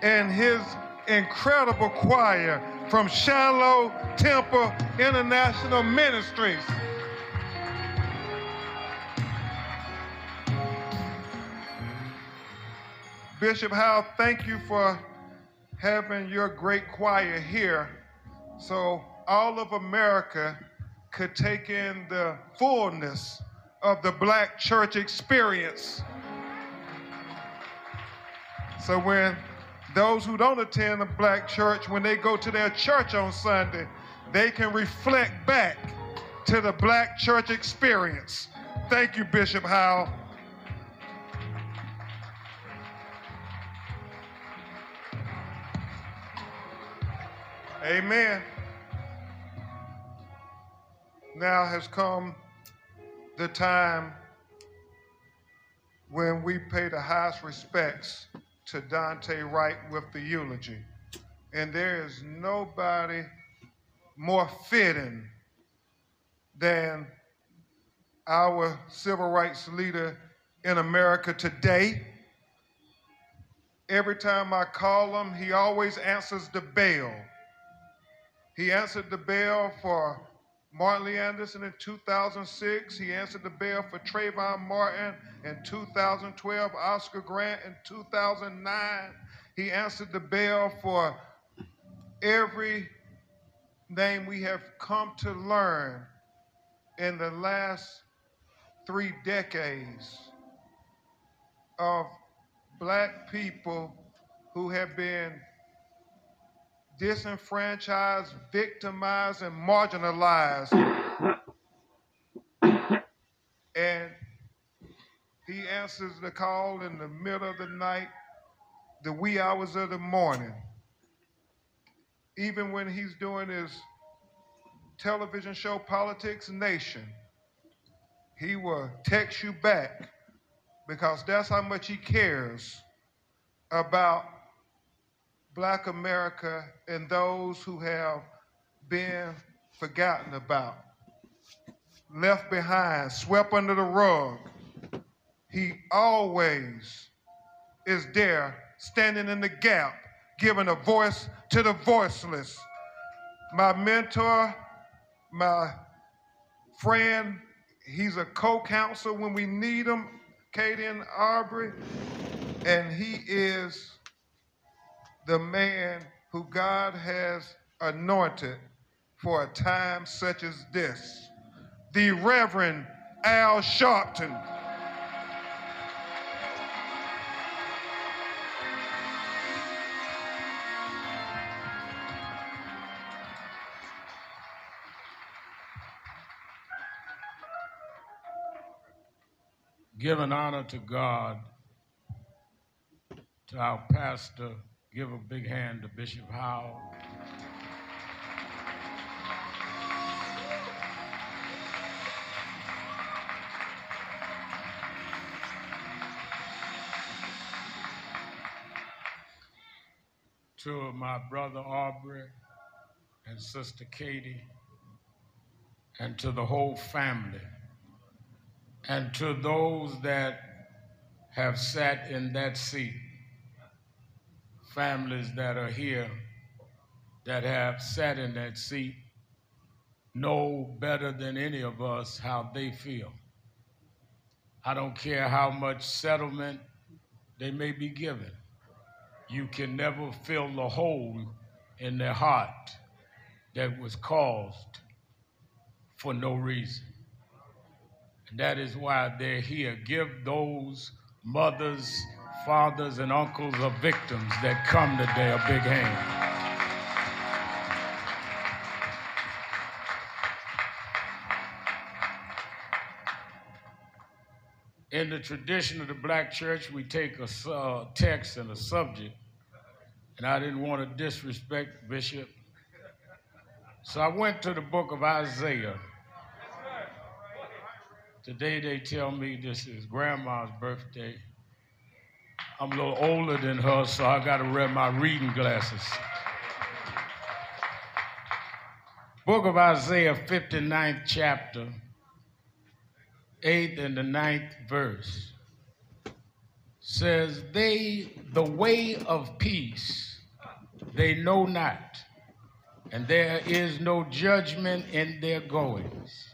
and his incredible choir from Shiloh Temple International Ministries. Bishop Howell, thank you for having your great choir here so all of America could take in the fullness of the black church experience. So when those who don't attend a black church, when they go to their church on Sunday, they can reflect back to the black church experience. Thank you, Bishop Howell. Amen. Now has come the time when we pay the highest respects to Daunte Wright with the eulogy. And there is nobody more fitting than our civil rights leader in America today. Every time I call him, he always answers the bell. He answered the bell for Martin Lee Anderson in 2006. He answered the bell for Trayvon Martin in 2012. Oscar Grant in 2009. He answered the bell for every name we have come to learn in the last three decades of black people who have been disenfranchised, victimized, and marginalized. and he answers the call in the middle of the night, the wee hours of the morning. Even when he's doing his television show, PoliticsNation, he will text you back because that's how much he cares about Black America and those who have been forgotten about, left behind, swept under the rug. He always is there, standing in the gap, giving a voice to the voiceless. My mentor, my friend, he's a co-counsel when we need him, Kaden Aubrey, and he is the man who God has anointed for a time such as this, the Reverend Al Sharpton. Giving honor to God, to our pastor, Give a big hand to Bishop Howell. To my brother Aubrey and sister Katie, and to the whole family, and to those that have sat in that seat families that are here that have sat in that seat know better than any of us how they feel. I don't care how much settlement they may be given. You can never fill the hole in their heart that was caused for no reason. And that is why they're here. Give those mothers fathers and uncles of victims that come today a big hand. In the tradition of the black church, we take a uh, text and a subject, and I didn't want to disrespect Bishop. So I went to the book of Isaiah. Today they tell me this is grandma's birthday. I'm a little older than her, so I got to wear my reading glasses. Book of Isaiah, 59th chapter, eighth and the 9th verse says, They, the way of peace, they know not, and there is no judgment in their goings.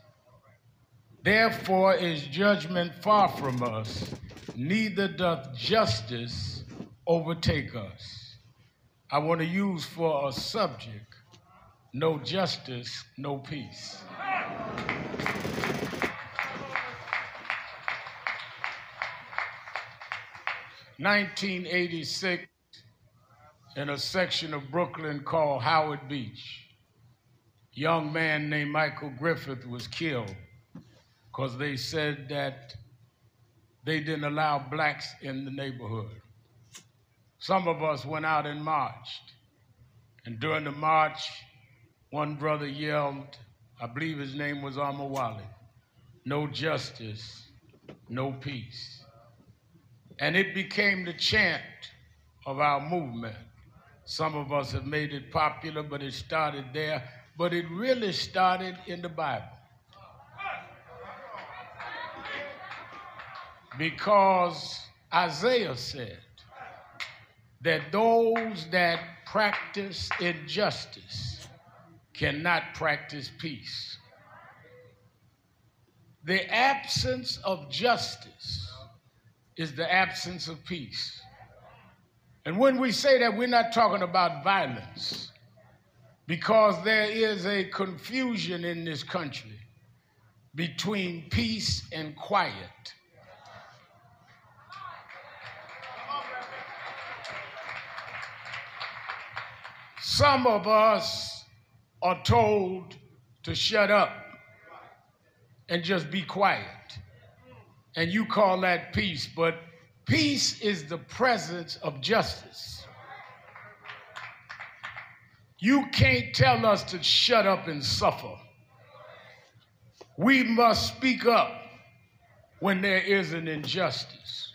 Therefore is judgment far from us, neither doth justice overtake us. I want to use for a subject no justice, no peace. 1986 in a section of Brooklyn called Howard Beach. A young man named Michael Griffith was killed because they said that they didn't allow blacks in the neighborhood. Some of us went out and marched. And during the march, one brother yelled, I believe his name was Amawali, no justice, no peace. And it became the chant of our movement. Some of us have made it popular, but it started there. But it really started in the Bible. Because Isaiah said that those that practice injustice cannot practice peace. The absence of justice is the absence of peace. And when we say that, we're not talking about violence, because there is a confusion in this country between peace and quiet. Some of us are told to shut up and just be quiet and you call that peace, but peace is the presence of justice. You can't tell us to shut up and suffer. We must speak up when there is an injustice.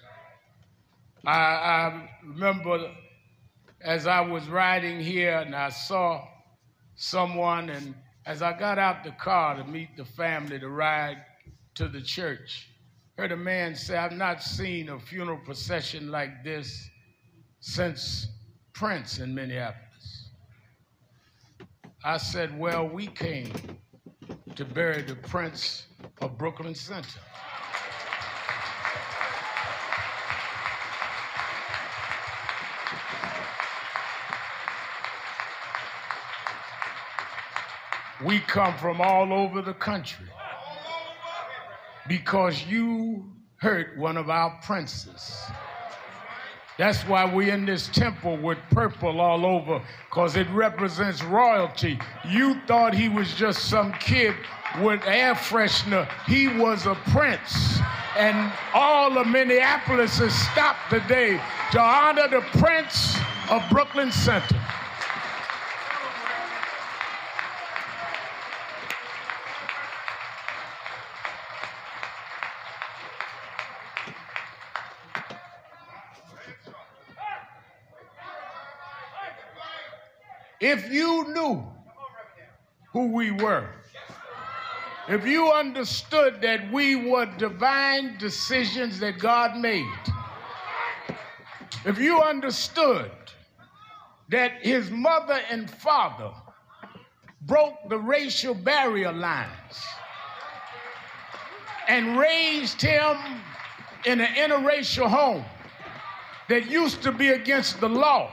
I, I remember as I was riding here and I saw someone, and as I got out the car to meet the family to ride to the church, Heard a man say, I've not seen a funeral procession like this since Prince in Minneapolis. I said, Well, we came to bury the Prince of Brooklyn Center. We come from all over the country because you hurt one of our princes. That's why we're in this temple with purple all over, because it represents royalty. You thought he was just some kid with air freshener. He was a prince. And all of Minneapolis has stopped today to honor the prince of Brooklyn Center. If you knew who we were, if you understood that we were divine decisions that God made, if you understood that his mother and father broke the racial barrier lines and raised him in an interracial home that used to be against the law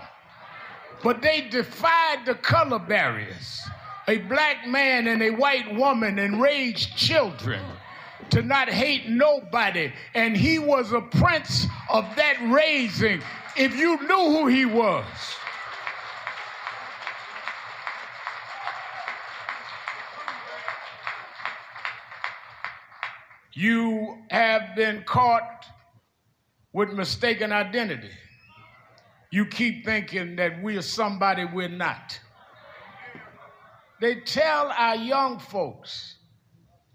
but they defied the color barriers. A black man and a white woman and raised children to not hate nobody. And he was a prince of that raising. If you knew who he was, you have been caught with mistaken identity you keep thinking that we are somebody we're not. They tell our young folks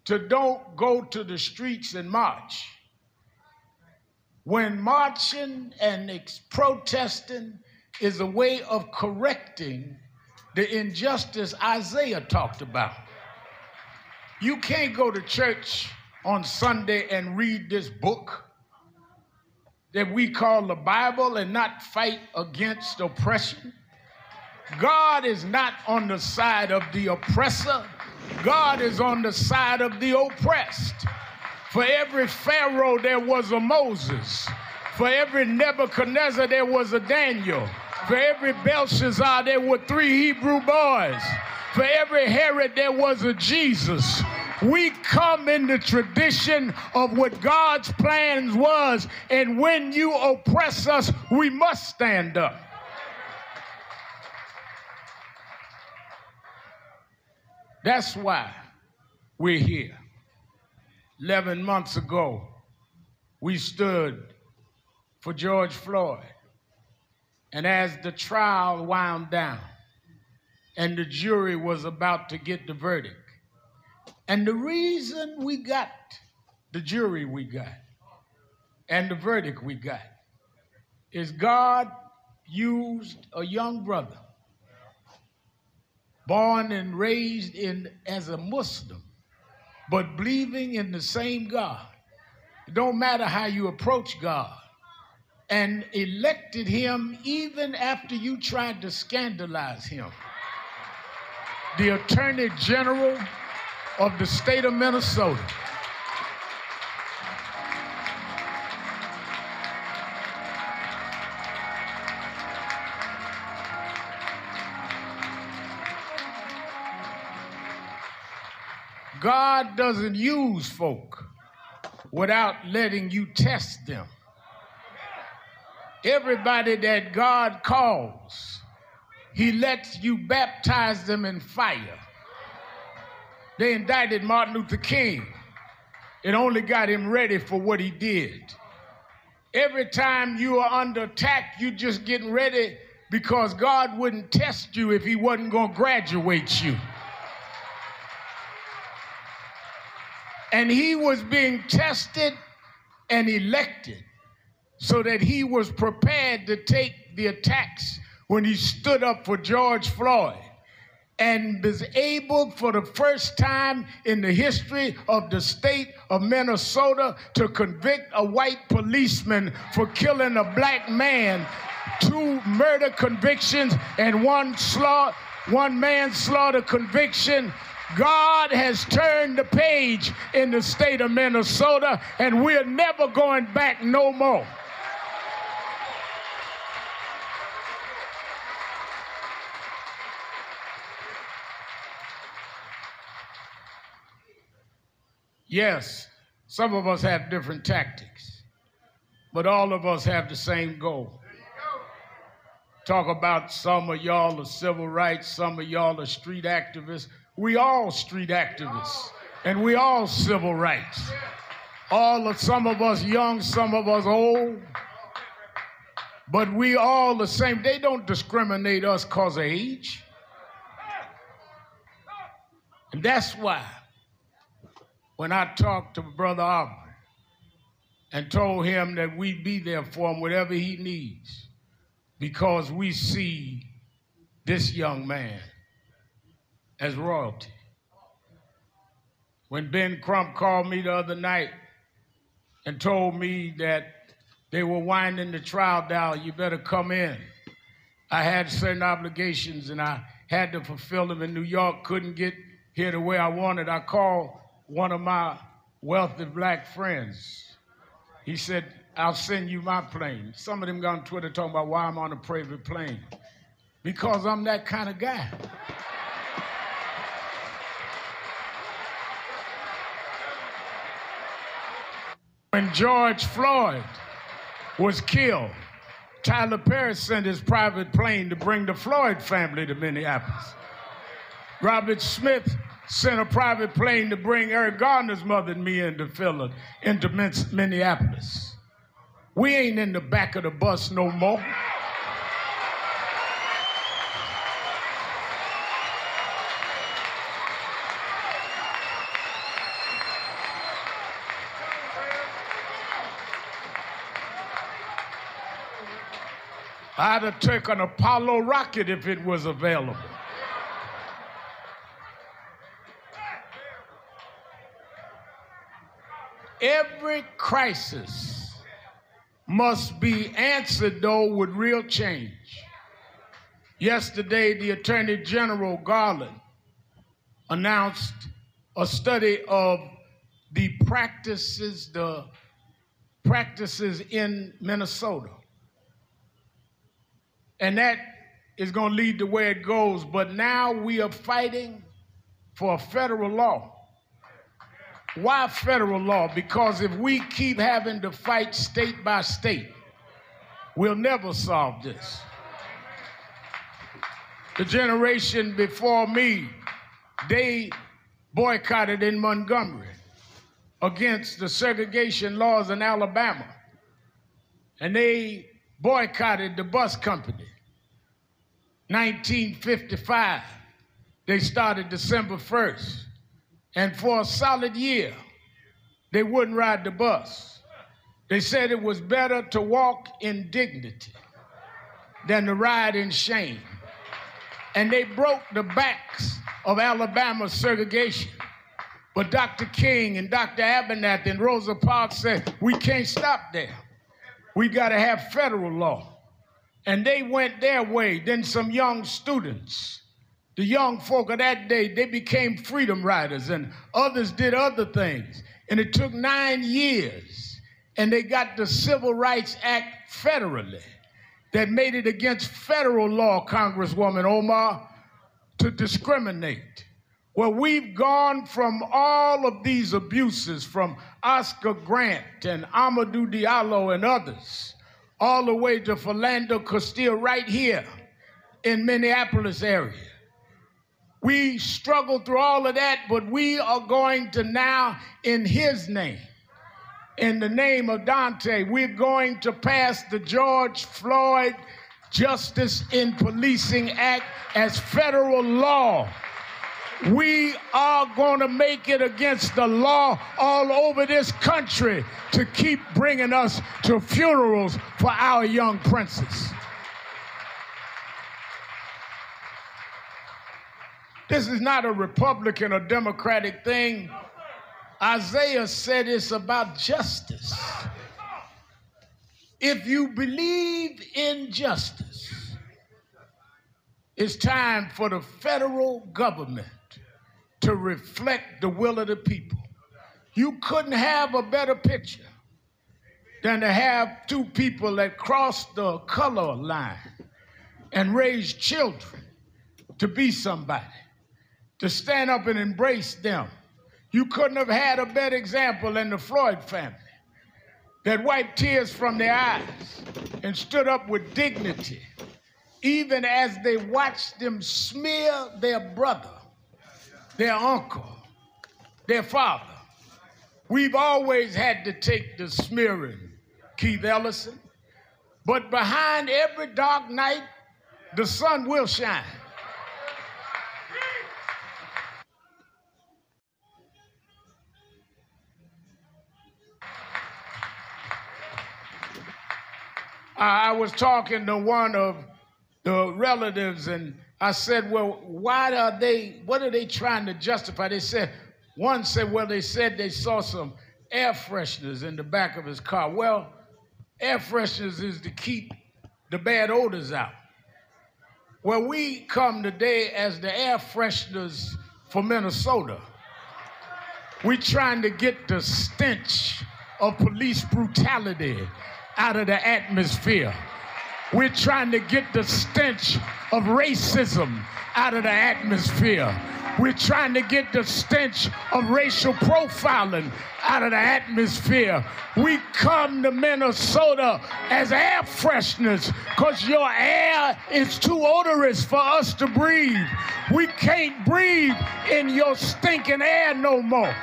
to don't go to the streets and march. When marching and protesting is a way of correcting the injustice Isaiah talked about. You can't go to church on Sunday and read this book that we call the Bible and not fight against oppression? God is not on the side of the oppressor, God is on the side of the oppressed. For every Pharaoh, there was a Moses. For every Nebuchadnezzar, there was a Daniel. For every Belshazzar, there were three Hebrew boys. For every Herod, there was a Jesus. We come in the tradition of what God's plans was, and when you oppress us, we must stand up. That's why we're here. 11 months ago, we stood for George Floyd. And as the trial wound down and the jury was about to get the verdict, and the reason we got the jury we got and the verdict we got is God used a young brother born and raised in as a Muslim, but believing in the same God. It don't matter how you approach God. And elected him even after you tried to scandalize him. The Attorney General of the state of Minnesota. God doesn't use folk without letting you test them. Everybody that God calls, He lets you baptize them in fire. They indicted Martin Luther King. It only got him ready for what he did. Every time you are under attack, you're just getting ready because God wouldn't test you if he wasn't going to graduate you. And he was being tested and elected so that he was prepared to take the attacks when he stood up for George Floyd and was able for the first time in the history of the state of Minnesota to convict a white policeman for killing a black man two murder convictions and one slaughter one manslaughter conviction God has turned the page in the state of Minnesota, and we're never going back no more. Yes, some of us have different tactics, but all of us have the same goal. Talk about some of y'all are civil rights, some of y'all are street activists. We all street activists, and we all civil rights. All of some of us young, some of us old, but we all the same. They don't discriminate us because of age. And that's why when I talked to Brother Aubrey and told him that we'd be there for him, whatever he needs, because we see this young man as royalty. When Ben Crump called me the other night and told me that they were winding the trial down, you better come in. I had certain obligations and I had to fulfill them in New York, couldn't get here the way I wanted. I called one of my wealthy black friends. He said, I'll send you my plane. Some of them got on Twitter talking about why I'm on a private plane. Because I'm that kind of guy. When George Floyd was killed, Tyler Perry sent his private plane to bring the Floyd family to Minneapolis. Robert Smith sent a private plane to bring Eric Garner's mother and me into Philly, into Minneapolis. We ain't in the back of the bus no more. I'd have taken an Apollo rocket if it was available. Every crisis must be answered, though, with real change. Yesterday, the Attorney General Garland announced a study of the practices, the practices in Minnesota. And that is going to lead to where it goes. But now we are fighting for a federal law. Why federal law? Because if we keep having to fight state by state, we'll never solve this. The generation before me, they boycotted in Montgomery against the segregation laws in Alabama. And they boycotted the bus company. 1955, they started December 1st. And for a solid year, they wouldn't ride the bus. They said it was better to walk in dignity than to ride in shame. And they broke the backs of Alabama segregation. But Dr. King and Dr. Abernathy and Rosa Parks said, we can't stop there. We got to have federal law. And they went their way. Then some young students, the young folk of that day, they became freedom riders, and others did other things. And it took nine years, and they got the Civil Rights Act federally that made it against federal law, Congresswoman Omar, to discriminate. Well, we've gone from all of these abuses, from Oscar Grant and Amadou Diallo and others, all the way to Philando Castile right here in Minneapolis area. We struggled through all of that, but we are going to now, in his name, in the name of Daunte, we're going to pass the George Floyd Justice in Policing Act as federal law. We are going to make it against the law all over this country to keep bringing us to funerals for our young princes. This is not a Republican or Democratic thing. Isaiah said it's about justice. If you believe in justice, it's time for the federal government to reflect the will of the people. You couldn't have a better picture than to have two people that cross the color line and raise children to be somebody, to stand up and embrace them. You couldn't have had a better example than the Floyd family that wiped tears from their eyes and stood up with dignity, even as they watched them smear their brother, their uncle, their father. We've always had to take the smearing, Keith Ellison. But behind every dark night, the sun will shine. I was talking to one of the relatives and I said, Well, why are they, what are they trying to justify? They said, one said, Well, they said they saw some air fresheners in the back of his car. Well, air fresheners is to keep the bad odors out. Well, we come today as the air fresheners for Minnesota. We're trying to get the stench of police brutality out of the atmosphere. We're trying to get the stench of racism out of the atmosphere. We're trying to get the stench of racial profiling out of the atmosphere. We come to Minnesota as air fresheners because your air is too odorous for us to breathe. We can't breathe in your stinking air no more.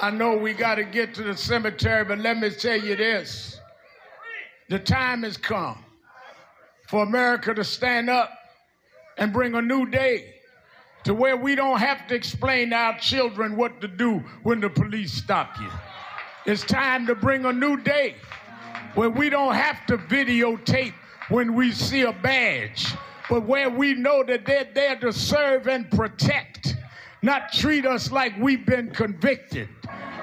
I know we got to get to the cemetery, but let me tell you this. The time has come for America to stand up and bring a new day to where we don't have to explain to our children what to do when the police stop you. It's time to bring a new day where we don't have to videotape when we see a badge but where we know that they're there to serve and protect, not treat us like we've been convicted.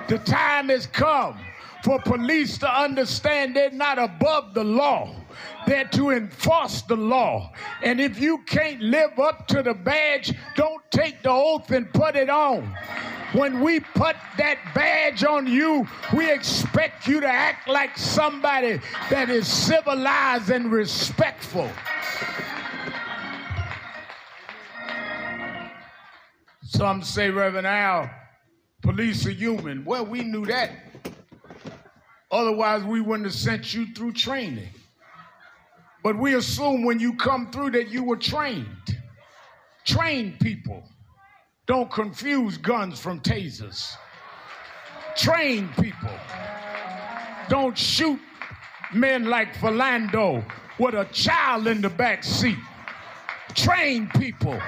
The time has come for police to understand they're not above the law. They're to enforce the law. And if you can't live up to the badge, don't take the oath and put it on. When we put that badge on you, we expect you to act like somebody that is civilized and respectful. Some say, Reverend Al, police are human. Well, we knew that. Otherwise, we wouldn't have sent you through training. But we assume when you come through that you were trained. Train people. Don't confuse guns from tasers. Train people. Don't shoot men like Philando with a child in the back seat. Train people.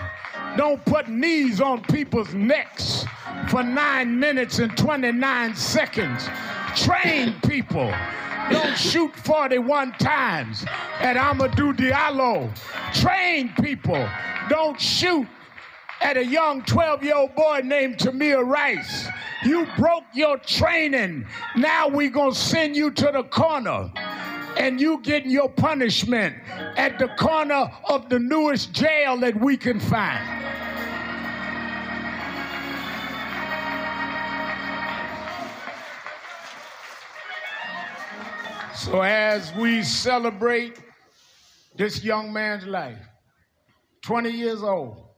Don't put knees on people's necks for nine minutes and 29 seconds. Train people. Don't shoot 41 times at Amadou Diallo. Train people. Don't shoot at a young 12 year old boy named Tamir Rice. You broke your training. Now we're going to send you to the corner. And you getting your punishment at the corner of the newest jail that we can find. So as we celebrate this young man's life, 20 years old,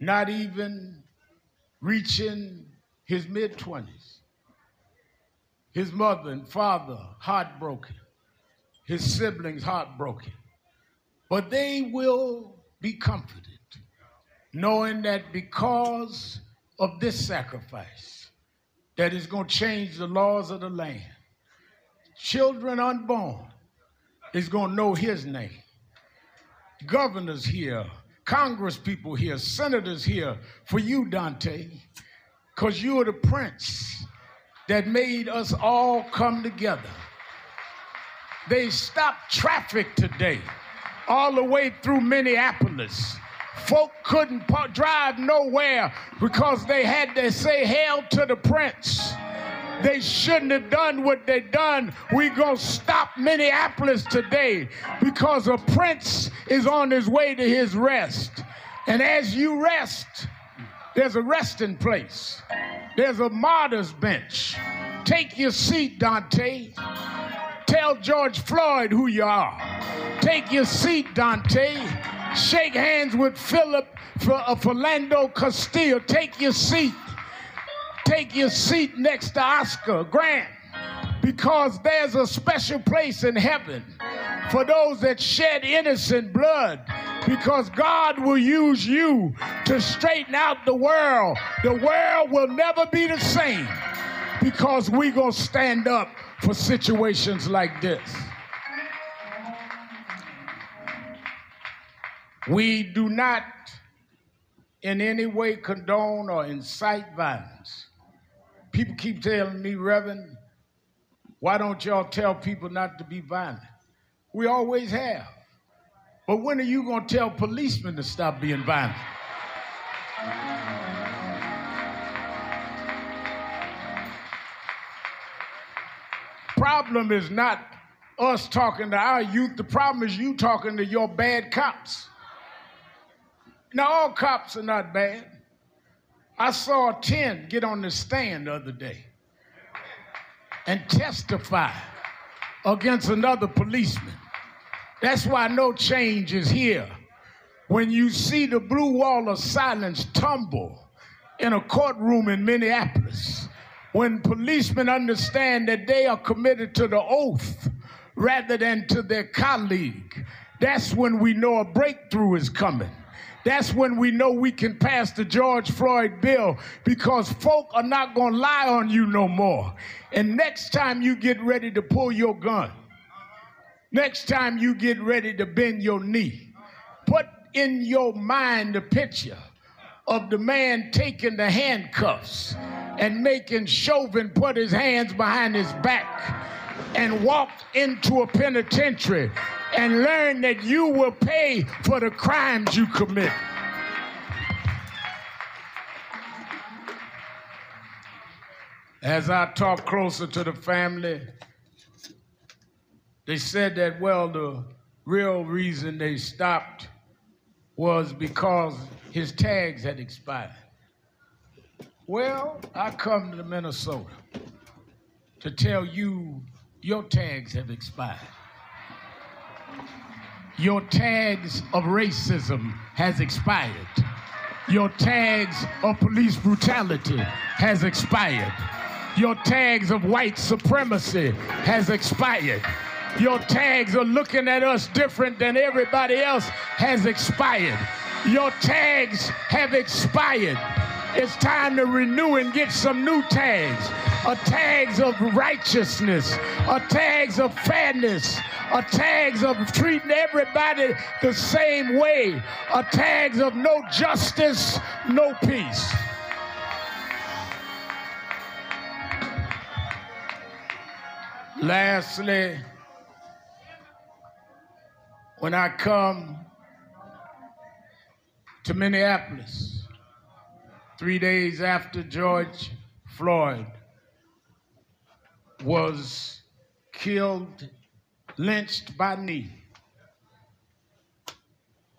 not even reaching his mid 20s, his mother and father heartbroken, his siblings heartbroken, but they will be comforted knowing that because of this sacrifice that is going to change the laws of the land children unborn is going to know his name. Governors here, Congress people here, senators here for you, Daunte, because you are the prince that made us all come together. They stopped traffic today all the way through Minneapolis. Folk couldn't drive nowhere because they had to say hail to the prince. They shouldn't have done what they done. We gonna stop Minneapolis today because a prince is on his way to his rest. And as you rest, there's a resting place. There's a martyr's bench. Take your seat, Daunte. Tell George Floyd who you are. Take your seat, Daunte. Shake hands with Philip for uh, Philando. Take your seat take your seat next to Oscar Grant because there's a special place in heaven for those that shed innocent blood because God will use you to straighten out the world. The world will never be the same because we're going to stand up for situations like this. We do not in any way condone or incite violence. People keep telling me, Reverend, why don't y'all tell people not to be violent? We always have. But when are you going to tell policemen to stop being violent? Problem is not us talking to our youth. The problem is you talking to your bad cops. Now, all cops are not bad. I saw 10 get on the stand the other day and testify against another policeman. That's why no change is here. When you see the blue wall of silence tumble in a courtroom in Minneapolis, when policemen understand that they are committed to the oath rather than to their colleague, that's when we know a breakthrough is coming. That's when we know we can pass the George Floyd bill because folk are not going to lie on you no more. And next time you get ready to pull your gun, next time you get ready to bend your knee, put in your mind the picture of the man taking the handcuffs and making Chauvin put his hands behind his back and walk into a penitentiary and learn that you will pay for the crimes you commit. As I talk closer to the family, they said that, well, the real reason they stopped was because his tags had expired. Well, I come to Minnesota to tell you your tags have expired. Your tags of racism has expired. Your tags of police brutality has expired. Your tags of white supremacy has expired. Your tags of looking at us different than everybody else has expired. Your tags have expired. It's time to renew and get some new tags. A tags of righteousness, a tags of fairness, a tags of treating everybody the same way, a tags of no justice, no peace. Lastly, when I come to Minneapolis, three days after George Floyd was killed, lynched by me.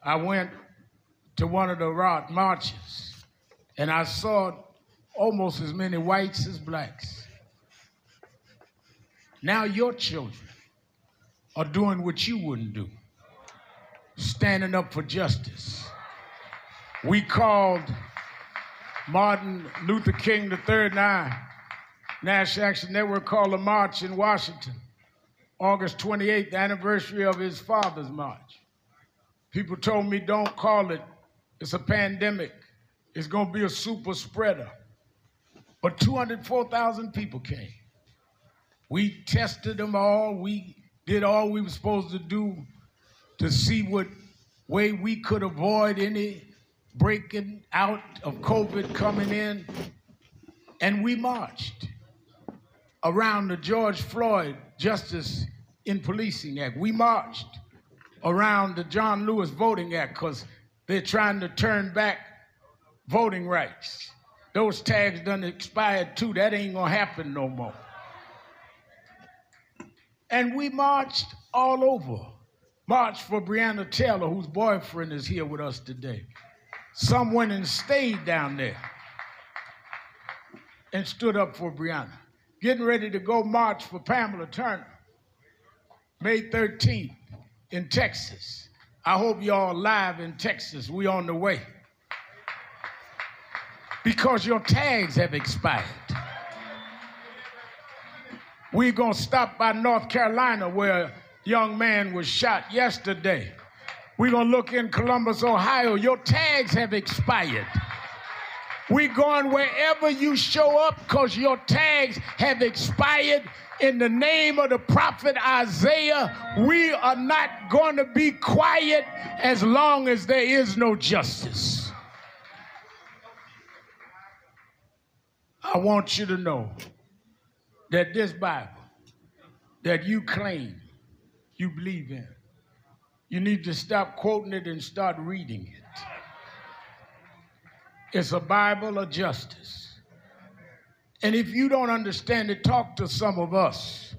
I went to one of the marches and I saw almost as many whites as blacks. Now your children are doing what you wouldn't do standing up for justice. We called Martin Luther King III now, National Action Network called a march in Washington, August 28th, the anniversary of his father's march. People told me, don't call it, it's a pandemic. It's going to be a super spreader. But 204,000 people came. We tested them all. We did all we were supposed to do to see what way we could avoid any breaking out of COVID coming in. And we marched around the George Floyd Justice in Policing Act. We marched around the John Lewis Voting Act because they're trying to turn back voting rights. Those tags done expired too. That ain't gonna happen no more. And we marched all over. Marched for Breonna Taylor, whose boyfriend is here with us today. Some went and stayed down there and stood up for Breonna. Getting ready to go march for Pamela Turner, May 13th in Texas. I hope y'all live in Texas. We on the way. Because your tags have expired. We're going to stop by North Carolina where a young man was shot yesterday. We're going to look in Columbus, Ohio. Your tags have expired. We're going wherever you show up because your tags have expired. In the name of the prophet Isaiah, we are not going to be quiet as long as there is no justice. I want you to know that this Bible that you claim you believe in, you need to stop quoting it and start reading it. It's a Bible of justice. And if you don't understand it, talk to some of us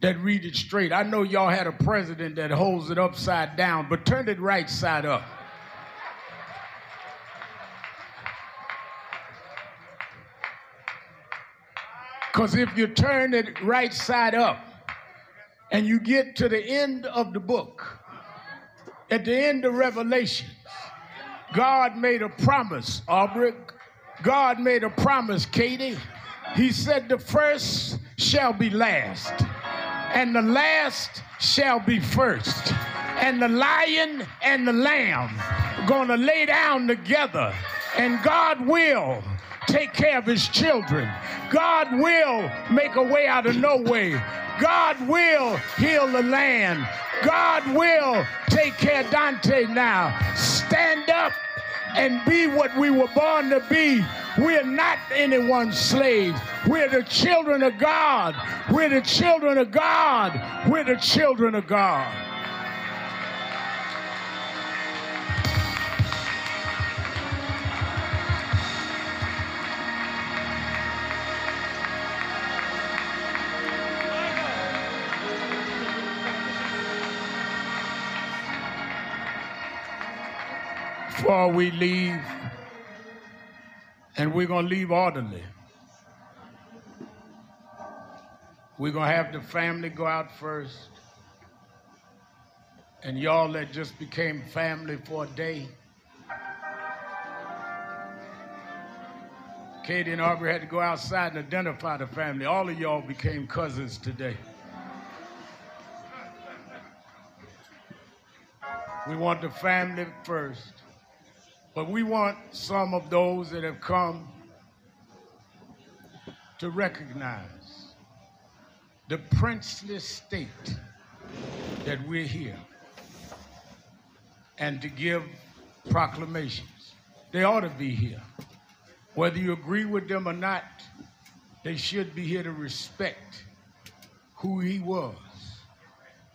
that read it straight. I know y'all had a president that holds it upside down, but turn it right side up. Because if you turn it right side up and you get to the end of the book, at the end of Revelation, God made a promise, Aubrey. God made a promise, Katie. He said, The first shall be last, and the last shall be first. And the lion and the lamb gonna lay down together, and God will take care of his children. God will make a way out of no way. God will heal the land. God will take care of Daunte now. Stand up and be what we were born to be. We're not anyone's slaves. We're the children of God. We're the children of God. We're the children of God. Before we leave, and we're going to leave orderly. We're going to have the family go out first. And y'all that just became family for a day. Katie and Aubrey had to go outside and identify the family. All of y'all became cousins today. We want the family first. But we want some of those that have come to recognize the princely state that we're here and to give proclamations. They ought to be here. Whether you agree with them or not, they should be here to respect who he was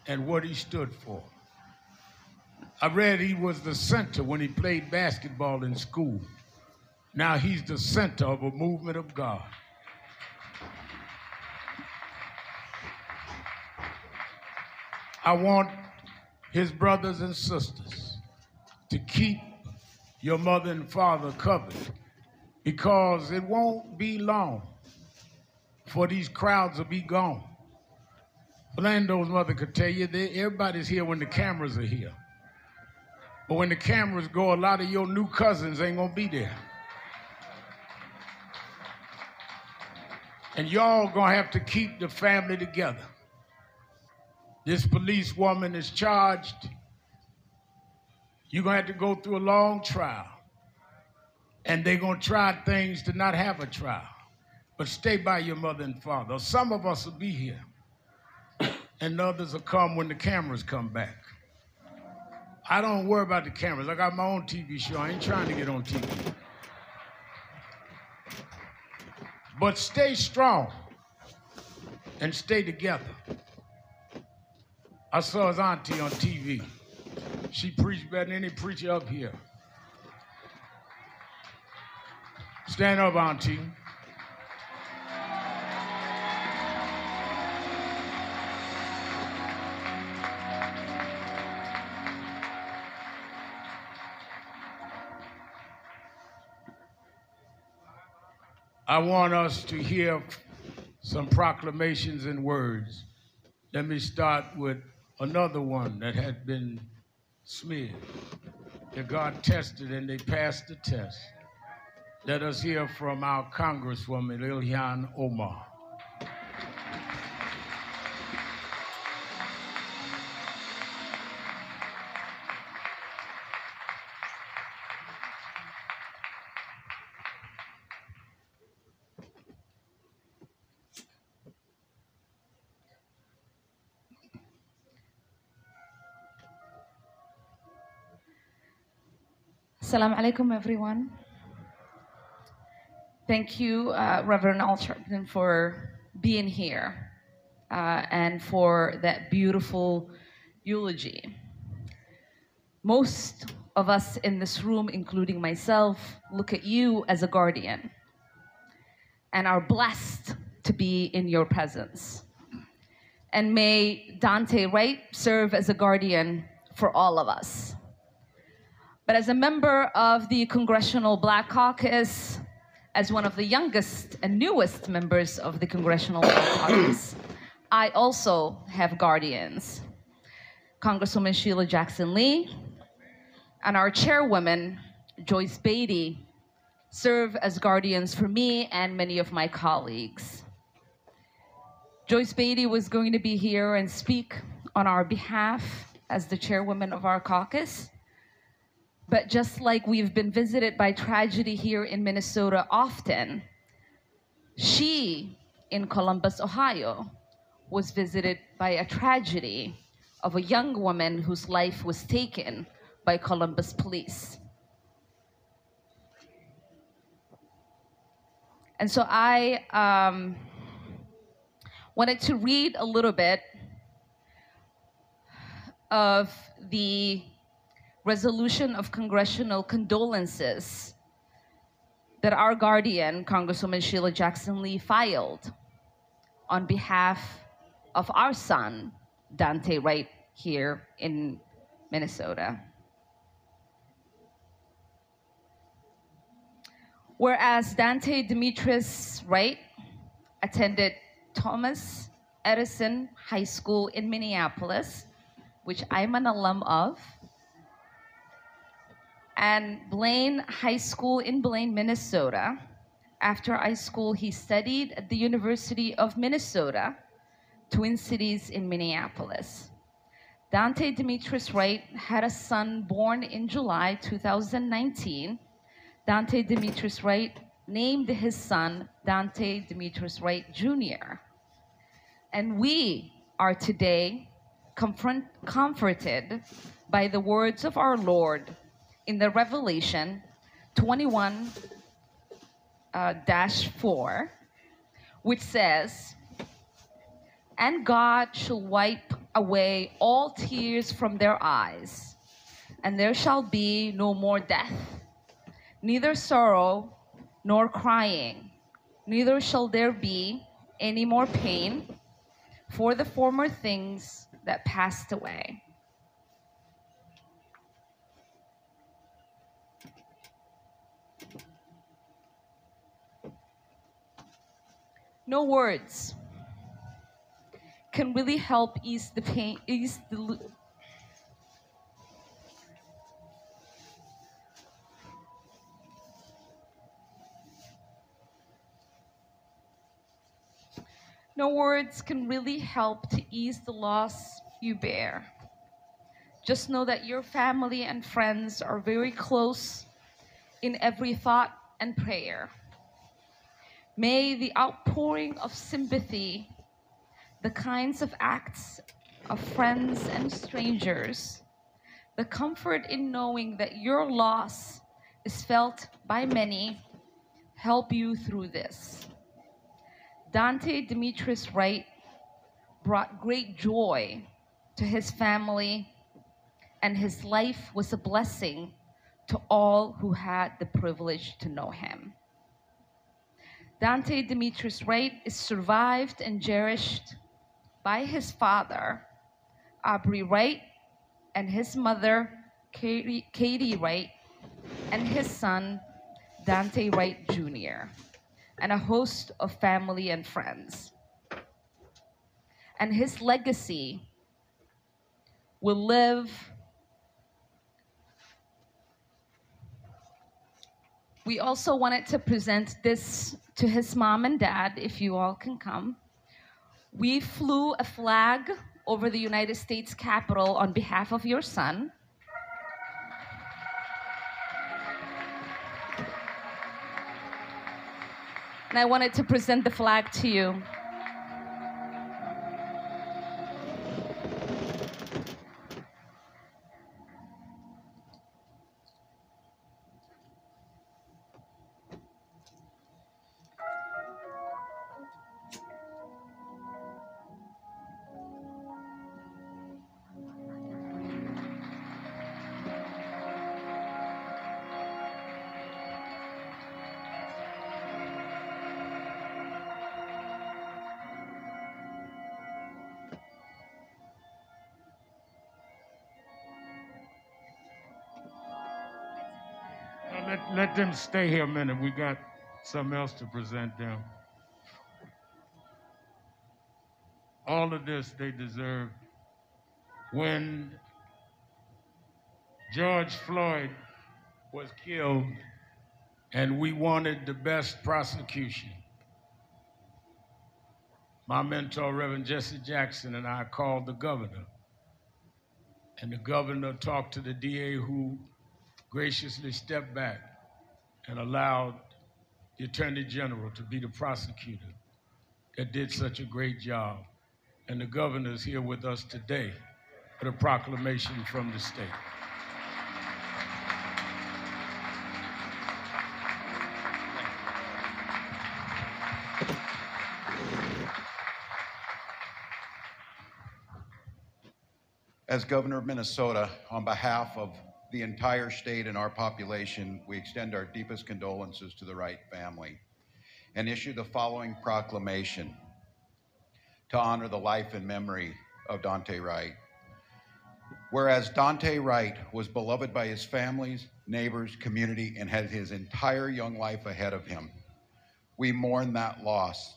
and what he stood for. I read he was the center when he played basketball in school. Now he's the center of a movement of God. I want his brothers and sisters to keep your mother and father covered because it won't be long for these crowds will be gone. Orlando's mother could tell you that everybody's here when the cameras are here. But when the cameras go, a lot of your new cousins ain't gonna be there. And y'all gonna have to keep the family together. This police woman is charged. You're gonna have to go through a long trial and they're to try things to not have a trial. But stay by your mother and father. Some of us will be here, and others will come when the cameras come back. I don't worry about the cameras. I got my own TV show. I ain't trying to get on TV. But stay strong and stay together. I saw his auntie on TV. She preached better than any preacher up here. Stand up, Auntie. I want us to hear some proclamations and words. Let me start with another one that had been smeared. That God tested and they passed the test. Let us hear from our Congresswoman, Ilhan Omar. Assalamu alaikum, everyone. Thank you, uh, Reverend Sharpton, for being here uh, and for that beautiful eulogy. Most of us in this room, including myself, look at you as a guardian and are blessed to be in your presence. And may Daunte Wright serve as a guardian for all of us. But as a member of the Congressional Black Caucus, as one of the youngest and newest members of the Congressional Black Caucus, I also have guardians. Congresswoman Sheila Jackson Lee and our chairwoman, Joyce Beatty, serve as guardians for me and many of my colleagues. Joyce Beatty was going to be here and speak on our behalf as the chairwoman of our caucus. But just like we've been visited by tragedy here in Minnesota often, she in Columbus, Ohio, was visited by a tragedy of a young woman whose life was taken by Columbus police. And so I um, wanted to read a little bit of the resolution of congressional condolences that our guardian, Congresswoman Sheila Jackson Lee, filed on behalf of our son, Daunte, right here in Minnesota. Whereas Daunte Demetrius Wright attended Thomas Edison High School in Minneapolis, which I'm an alum of, and Blaine High School in Blaine, Minnesota. After high school, he studied at the University of Minnesota, Twin Cities in Minneapolis. Daunte Demetrius Wright had a son born in July 2019. Daunte Demetrius Wright named his son Daunte Demetrius Wright Jr. And we are today confront, comforted by the words of our Lord in the Revelation 21 uh, dash 4, which says, And God shall wipe away all tears from their eyes, and there shall be no more death, neither sorrow nor crying, neither shall there be any more pain, for the former things that passed away. No words can really help ease the pain, ease the. No words can really help to ease the loss you bear. Just know that your family and friends are very close in every thought and prayer. May the outpouring of sympathy, the kinds of acts of friends and strangers, the comfort in knowing that your loss is felt by many, help you through this. Daunte Demetrius Wright brought great joy to his family, and his life was a blessing to all who had the privilege to know him. Daunte Demetrius Wright is survived and cherished by his father, Aubrey Wright, and his mother, Katie, Katie Wright, and his son, Daunte Wright Jr., and a host of family and friends. And his legacy will live. We also wanted to present this to his mom and dad, if you all can come. We flew a flag over the United States Capitol on behalf of your son. And I wanted to present the flag to you. Let, them stay here a minute. We got something else to present them. All of this they deserve. When George Floyd was killed and we wanted the best prosecution, my mentor, Reverend Jesse Jackson, and I called the governor. And the governor talked to the DA who graciously stepped back and allowed the Attorney General to be the prosecutor that did such a great job. And the governor is here with us today for the proclamation from the state. As governor of Minnesota, on behalf of the entire state and our population, we extend our deepest condolences to the Wright family and issue the following proclamation to honor the life and memory of Daunte Wright. Whereas Daunte Wright was beloved by his families, neighbors, community, and had his entire young life ahead of him. We mourn that loss.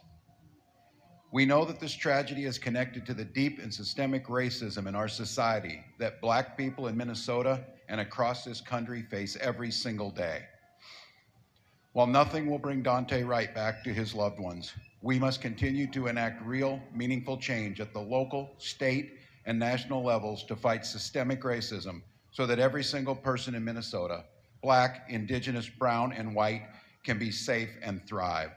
We know that this tragedy is connected to the deep and systemic racism in our society that black people in Minnesota and across this country face every single day. While nothing will bring Daunte Wright back to his loved ones, we must continue to enact real, meaningful change at the local, state, and national levels to fight systemic racism so that every single person in Minnesota, black, indigenous, brown, and white, can be safe and thrive.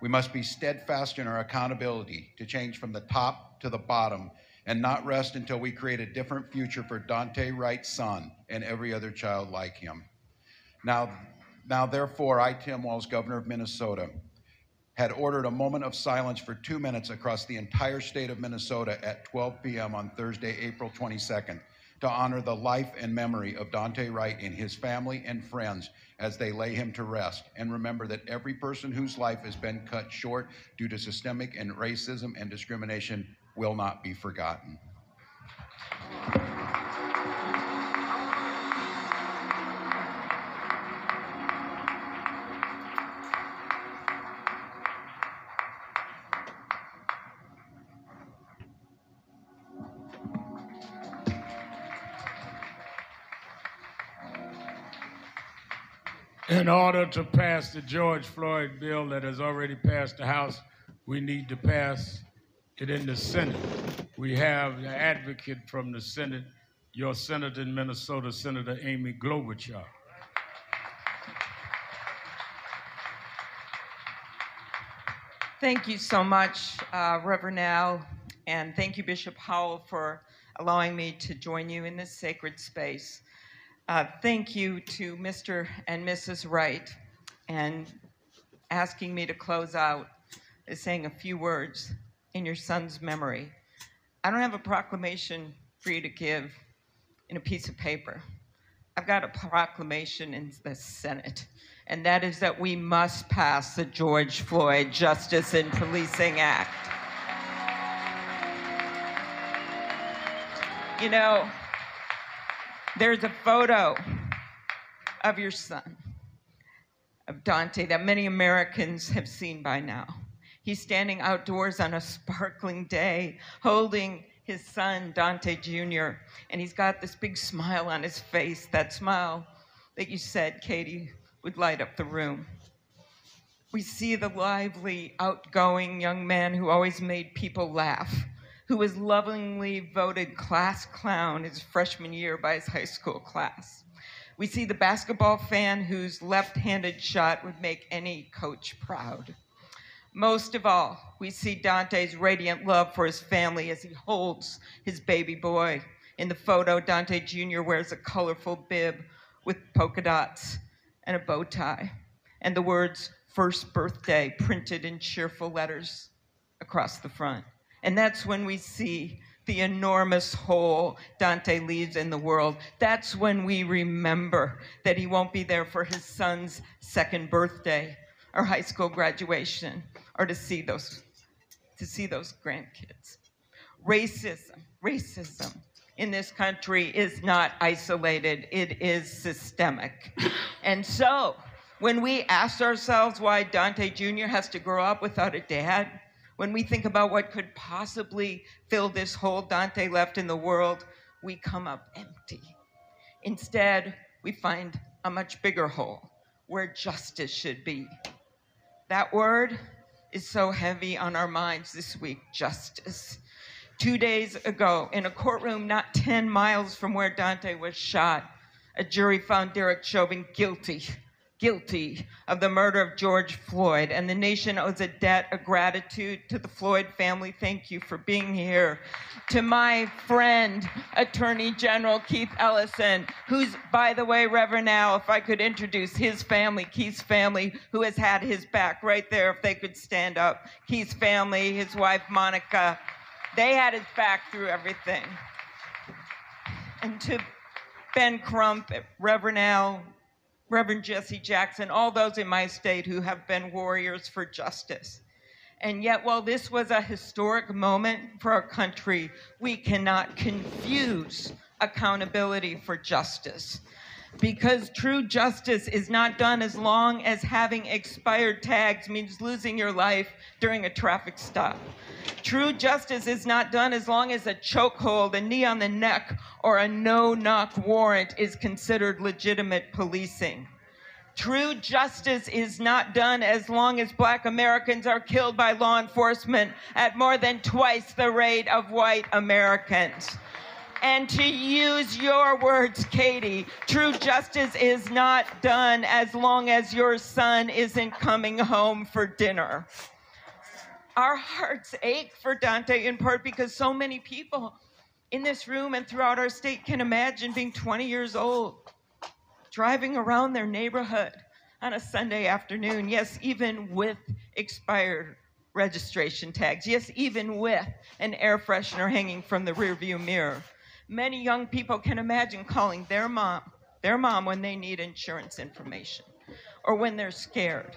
We must be steadfast in our accountability to change from the top to the bottom and not rest until we create a different future for Daunte Wright's son and every other child like him. Now, now therefore, I, Tim Walz, Governor of Minnesota, had ordered a moment of silence for two minutes across the entire state of Minnesota at 12 p.m. on Thursday, April 22nd, to honor the life and memory of Daunte Wright and his family and friends as they lay him to rest. And remember that every person whose life has been cut short due to systemic and racism and discrimination will not be forgotten. In order to pass the George Floyd bill that has already passed the House, we need to pass it in the Senate. We have the advocate from the Senate, your senator in Minnesota, Senator Amy Klobuchar. Thank you so much, uh, Reverend Al, and thank you, Bishop Howell, for allowing me to join you in this sacred space. Uh, thank you to Mr. and Mrs. Wright, and asking me to close out is saying a few words in your son's memory. I don't have a proclamation for you to give in a piece of paper. I've got a proclamation in the Senate, and that is that we must pass the George Floyd Justice in Policing Act. You know, there's a photo of your son, of Daunte, that many Americans have seen by now. He's standing outdoors on a sparkling day, holding his son, Daunte Jr., and he's got this big smile on his face, that smile that you said, Katie, would light up the room. We see the lively, outgoing young man who always made people laugh, who was lovingly voted class clown his freshman year by his high school class. We see the basketball fan whose left handed shot would make any coach proud. Most of all, we see Daunte's radiant love for his family as he holds his baby boy. In the photo, Daunte Jr. wears a colorful bib with polka dots and a bow tie, and the words first birthday printed in cheerful letters across the front. And that's when we see the enormous hole Daunte leaves in the world. That's when we remember that he won't be there for his son's second birthday or high school graduation or to see those to see those grandkids. Racism, racism in this country is not isolated, it is systemic. And so, when we ask ourselves why Daunte Jr. has to grow up without a dad, when we think about what could possibly fill this hole Daunte left in the world, we come up empty. Instead, we find a much bigger hole where justice should be. That word is so heavy on our minds this week justice. Two days ago, in a courtroom not 10 miles from where Daunte was shot, a jury found Derek Chauvin guilty, guilty of the murder of George Floyd. And the nation owes a debt of gratitude to the Floyd family. Thank you for being here. To my friend, Attorney General Keith Ellison, who's, by the way, Reverend Al, if I could introduce his family, Keith's family, who has had his back right there, if they could stand up. Keith's family, his wife, Monica, they had his back through everything. And to Ben Crump, Reverend Al, Reverend Jesse Jackson, all those in my state who have been warriors for justice. And yet, while this was a historic moment for our country, we cannot confuse accountability for justice. Because true justice is not done as long as having expired tags means losing your life during a traffic stop. True justice is not done as long as a chokehold, a knee on the neck, or a no knock warrant is considered legitimate policing. True justice is not done as long as black Americans are killed by law enforcement at more than twice the rate of white Americans. And to use your words, Katie, true justice is not done as long as your son isn't coming home for dinner. Our hearts ache for Daunte in part because so many people in this room and throughout our state can imagine being 20 years old, driving around their neighborhood on a Sunday afternoon. Yes, even with expired registration tags. Yes, even with an air freshener hanging from the rearview mirror. Many young people can imagine calling their mom, their mom when they need insurance information or when they're scared.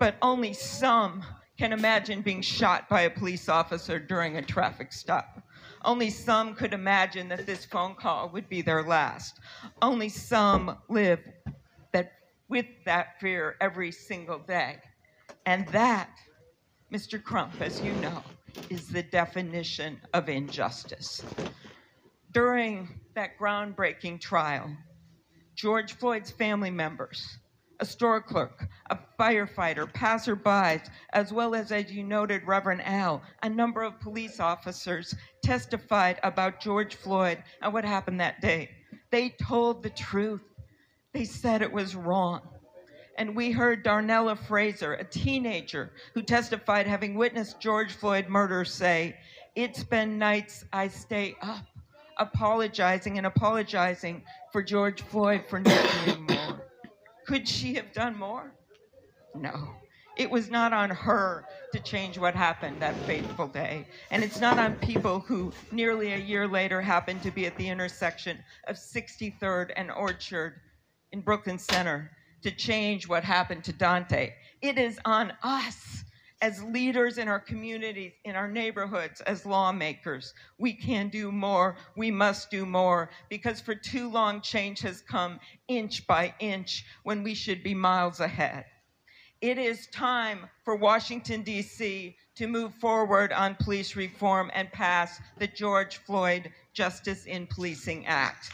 But only some can imagine being shot by a police officer during a traffic stop. Only some could imagine that this phone call would be their last. Only some live that with that fear every single day. And that, Mr. Crump, as you know, is the definition of injustice. During that groundbreaking trial, George Floyd's family members, a store clerk, a firefighter, passerbys, as well as, as you noted, Reverend Al, a number of police officers testified about George Floyd and what happened that day. They told the truth. They said it was wrong. And we heard Darnella Frazier, a teenager who testified having witnessed George Floyd murder, say, It's been nights I stay up, apologizing and apologizing for George Floyd for not doing more. Could she have done more? No. It was not on her to change what happened that fateful day. And it's not on people who nearly a year later happened to be at the intersection of 63rd and Orchard in Brooklyn Center to change what happened to Daunte. It is on us as leaders in our communities, in our neighborhoods, as lawmakers. We can do more. We must do more because for too long, change has come inch by inch when we should be miles ahead. It is time for Washington, D.C. to move forward on police reform and pass the George Floyd Justice in Policing Act.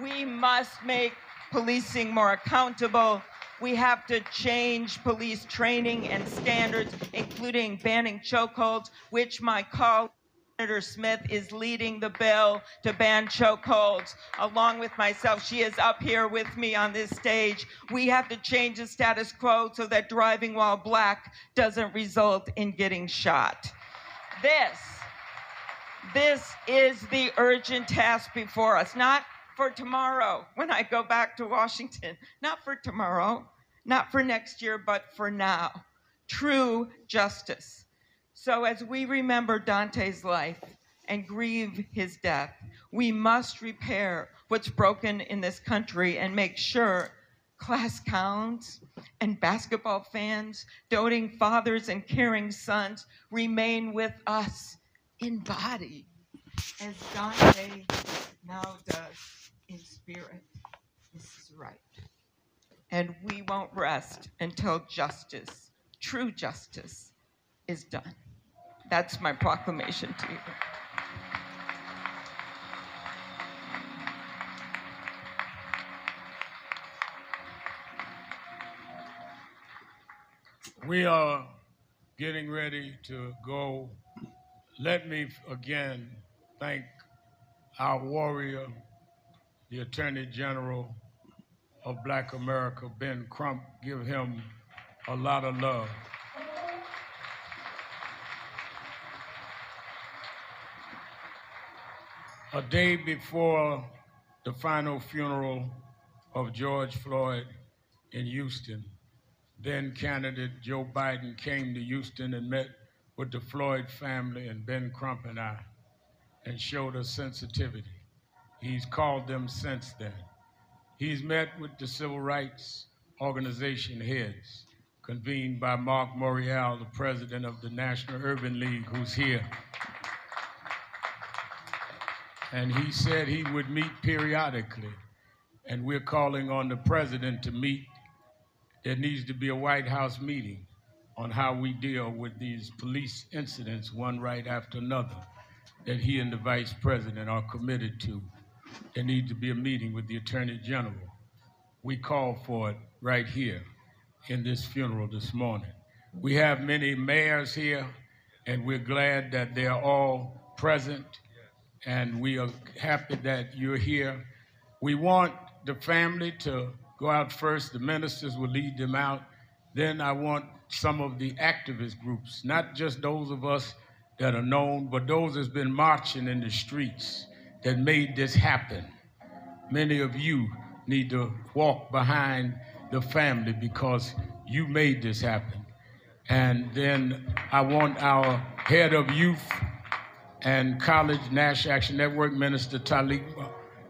We must make policing more accountable. We have to change police training and standards, including banning chokeholds, which my colleague, Senator Smith, is leading the bill to ban chokeholds. Along with myself, she is up here with me on this stage. We have to change the status quo so that driving while black doesn't result in getting shot. This, this is the urgent task before us, not for tomorrow when I go back to Washington. Not for tomorrow, not for next year, but for now. True justice. So, as we remember Daunte's life and grieve his death, we must repair what's broken in this country and make sure class counts and basketball fans, doting fathers, and caring sons remain with us in body as Daunte now does in spirit. This is right. And we won't rest until justice, true justice, is done. That's my proclamation to you. We are getting ready to go. Let me again thank our warrior the Attorney General of Black America, Ben Crump, give him a lot of love. A day before the final funeral of George Floyd in Houston, then candidate Joe Biden came to Houston and met with the Floyd family and Ben Crump and I and showed us sensitivity. He's called them since then. He's met with the civil rights organization heads, convened by Marc Morial, the president of the National Urban League, who's here. And he said he would meet periodically and we're calling on the president to meet. There needs to be a White House meeting on how we deal with these police incidents, one right after another, that he and the vice president are committed to. There needs to be a meeting with the attorney general. We call for it right here in this funeral this morning. We have many mayors here, and we're glad that they're all present, and we are happy that you're here. We want the family to go out first. The ministers will lead them out. Then I want some of the activist groups, not just those of us that are known, but those that's been marching in the streets that made this happen. Many of you need to walk behind the family because you made this happen. And then I want our head of youth and college National Action Network Minister Talik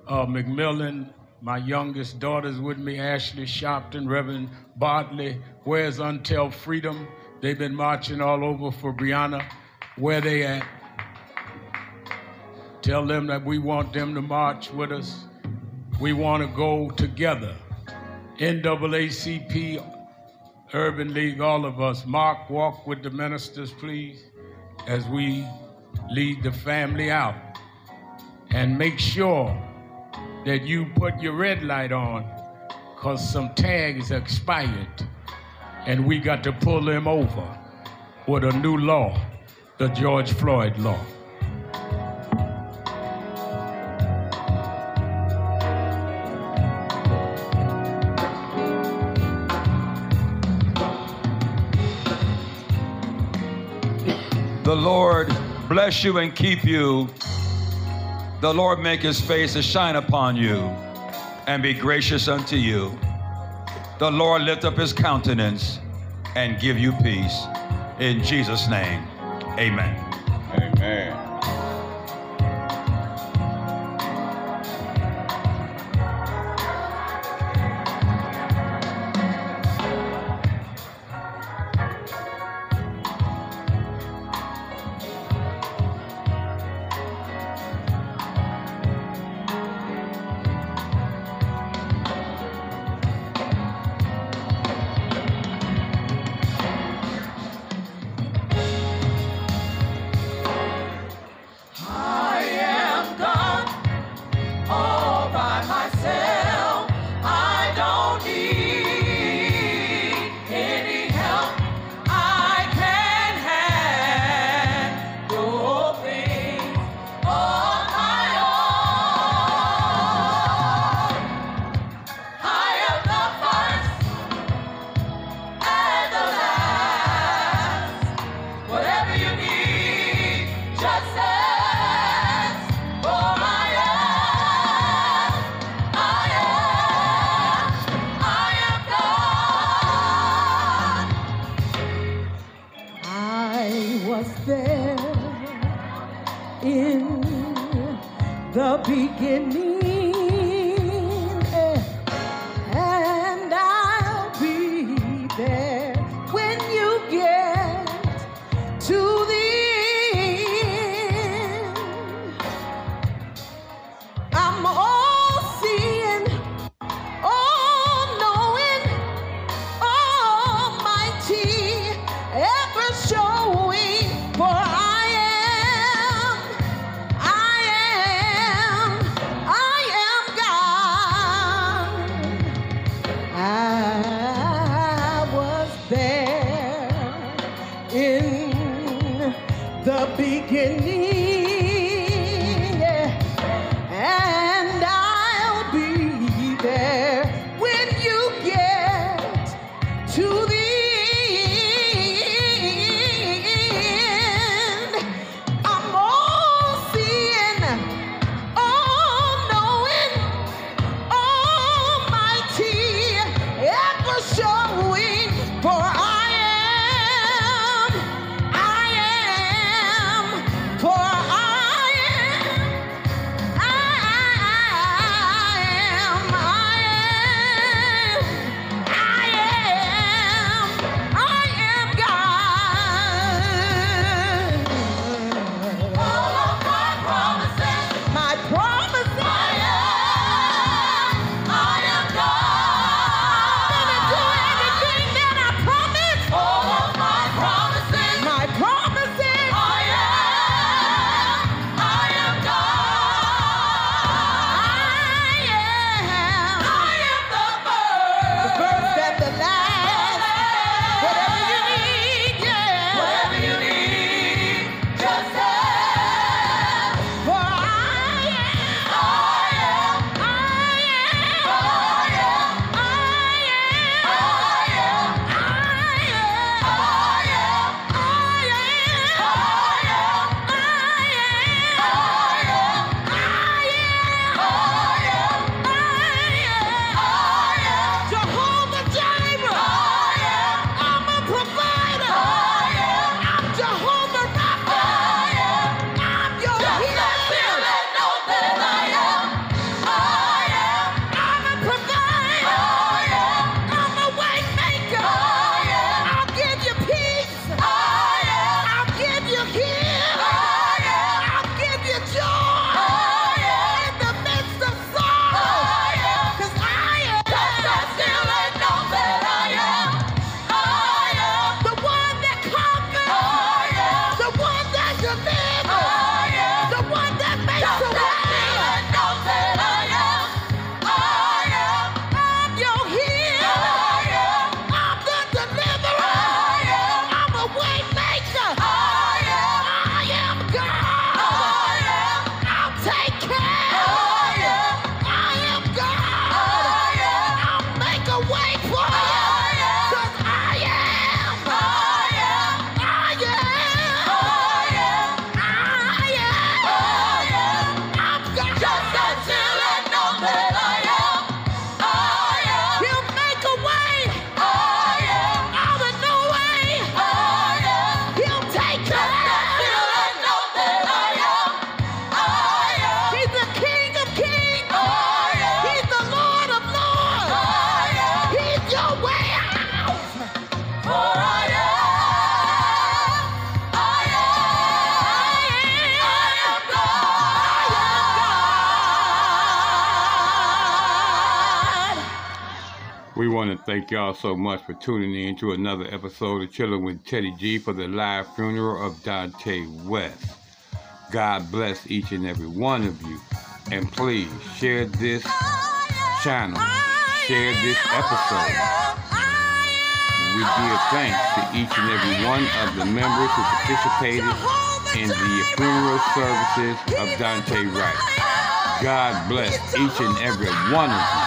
uh, McMillan my youngest daughter's with me, Ashley Sharpton, Reverend Bartley. Where's Until Freedom? They've been marching all over for Breonna. Where they at? Tell them that we want them to march with us. We want to go together. NAACP, Urban League, all of us. Marc, walk with the ministers, please, as we lead the family out. And make sure that you put your red light on because some tags expired and we got to pull them over with a new law, the George Floyd law. Lord bless you and keep you. The Lord make his face to shine upon you and be gracious unto you. The Lord lift up his countenance and give you peace. In Jesus' name, amen. Amen. Y'all so much for tuning in to another episode of Chilling with Teddy G for the live funeral of Daunte West. God bless each and every one of you. And please share this channel, share this episode. We give thanks to each and every one of the members who participated in the funeral services of Daunte Wright. God bless each and every one of you.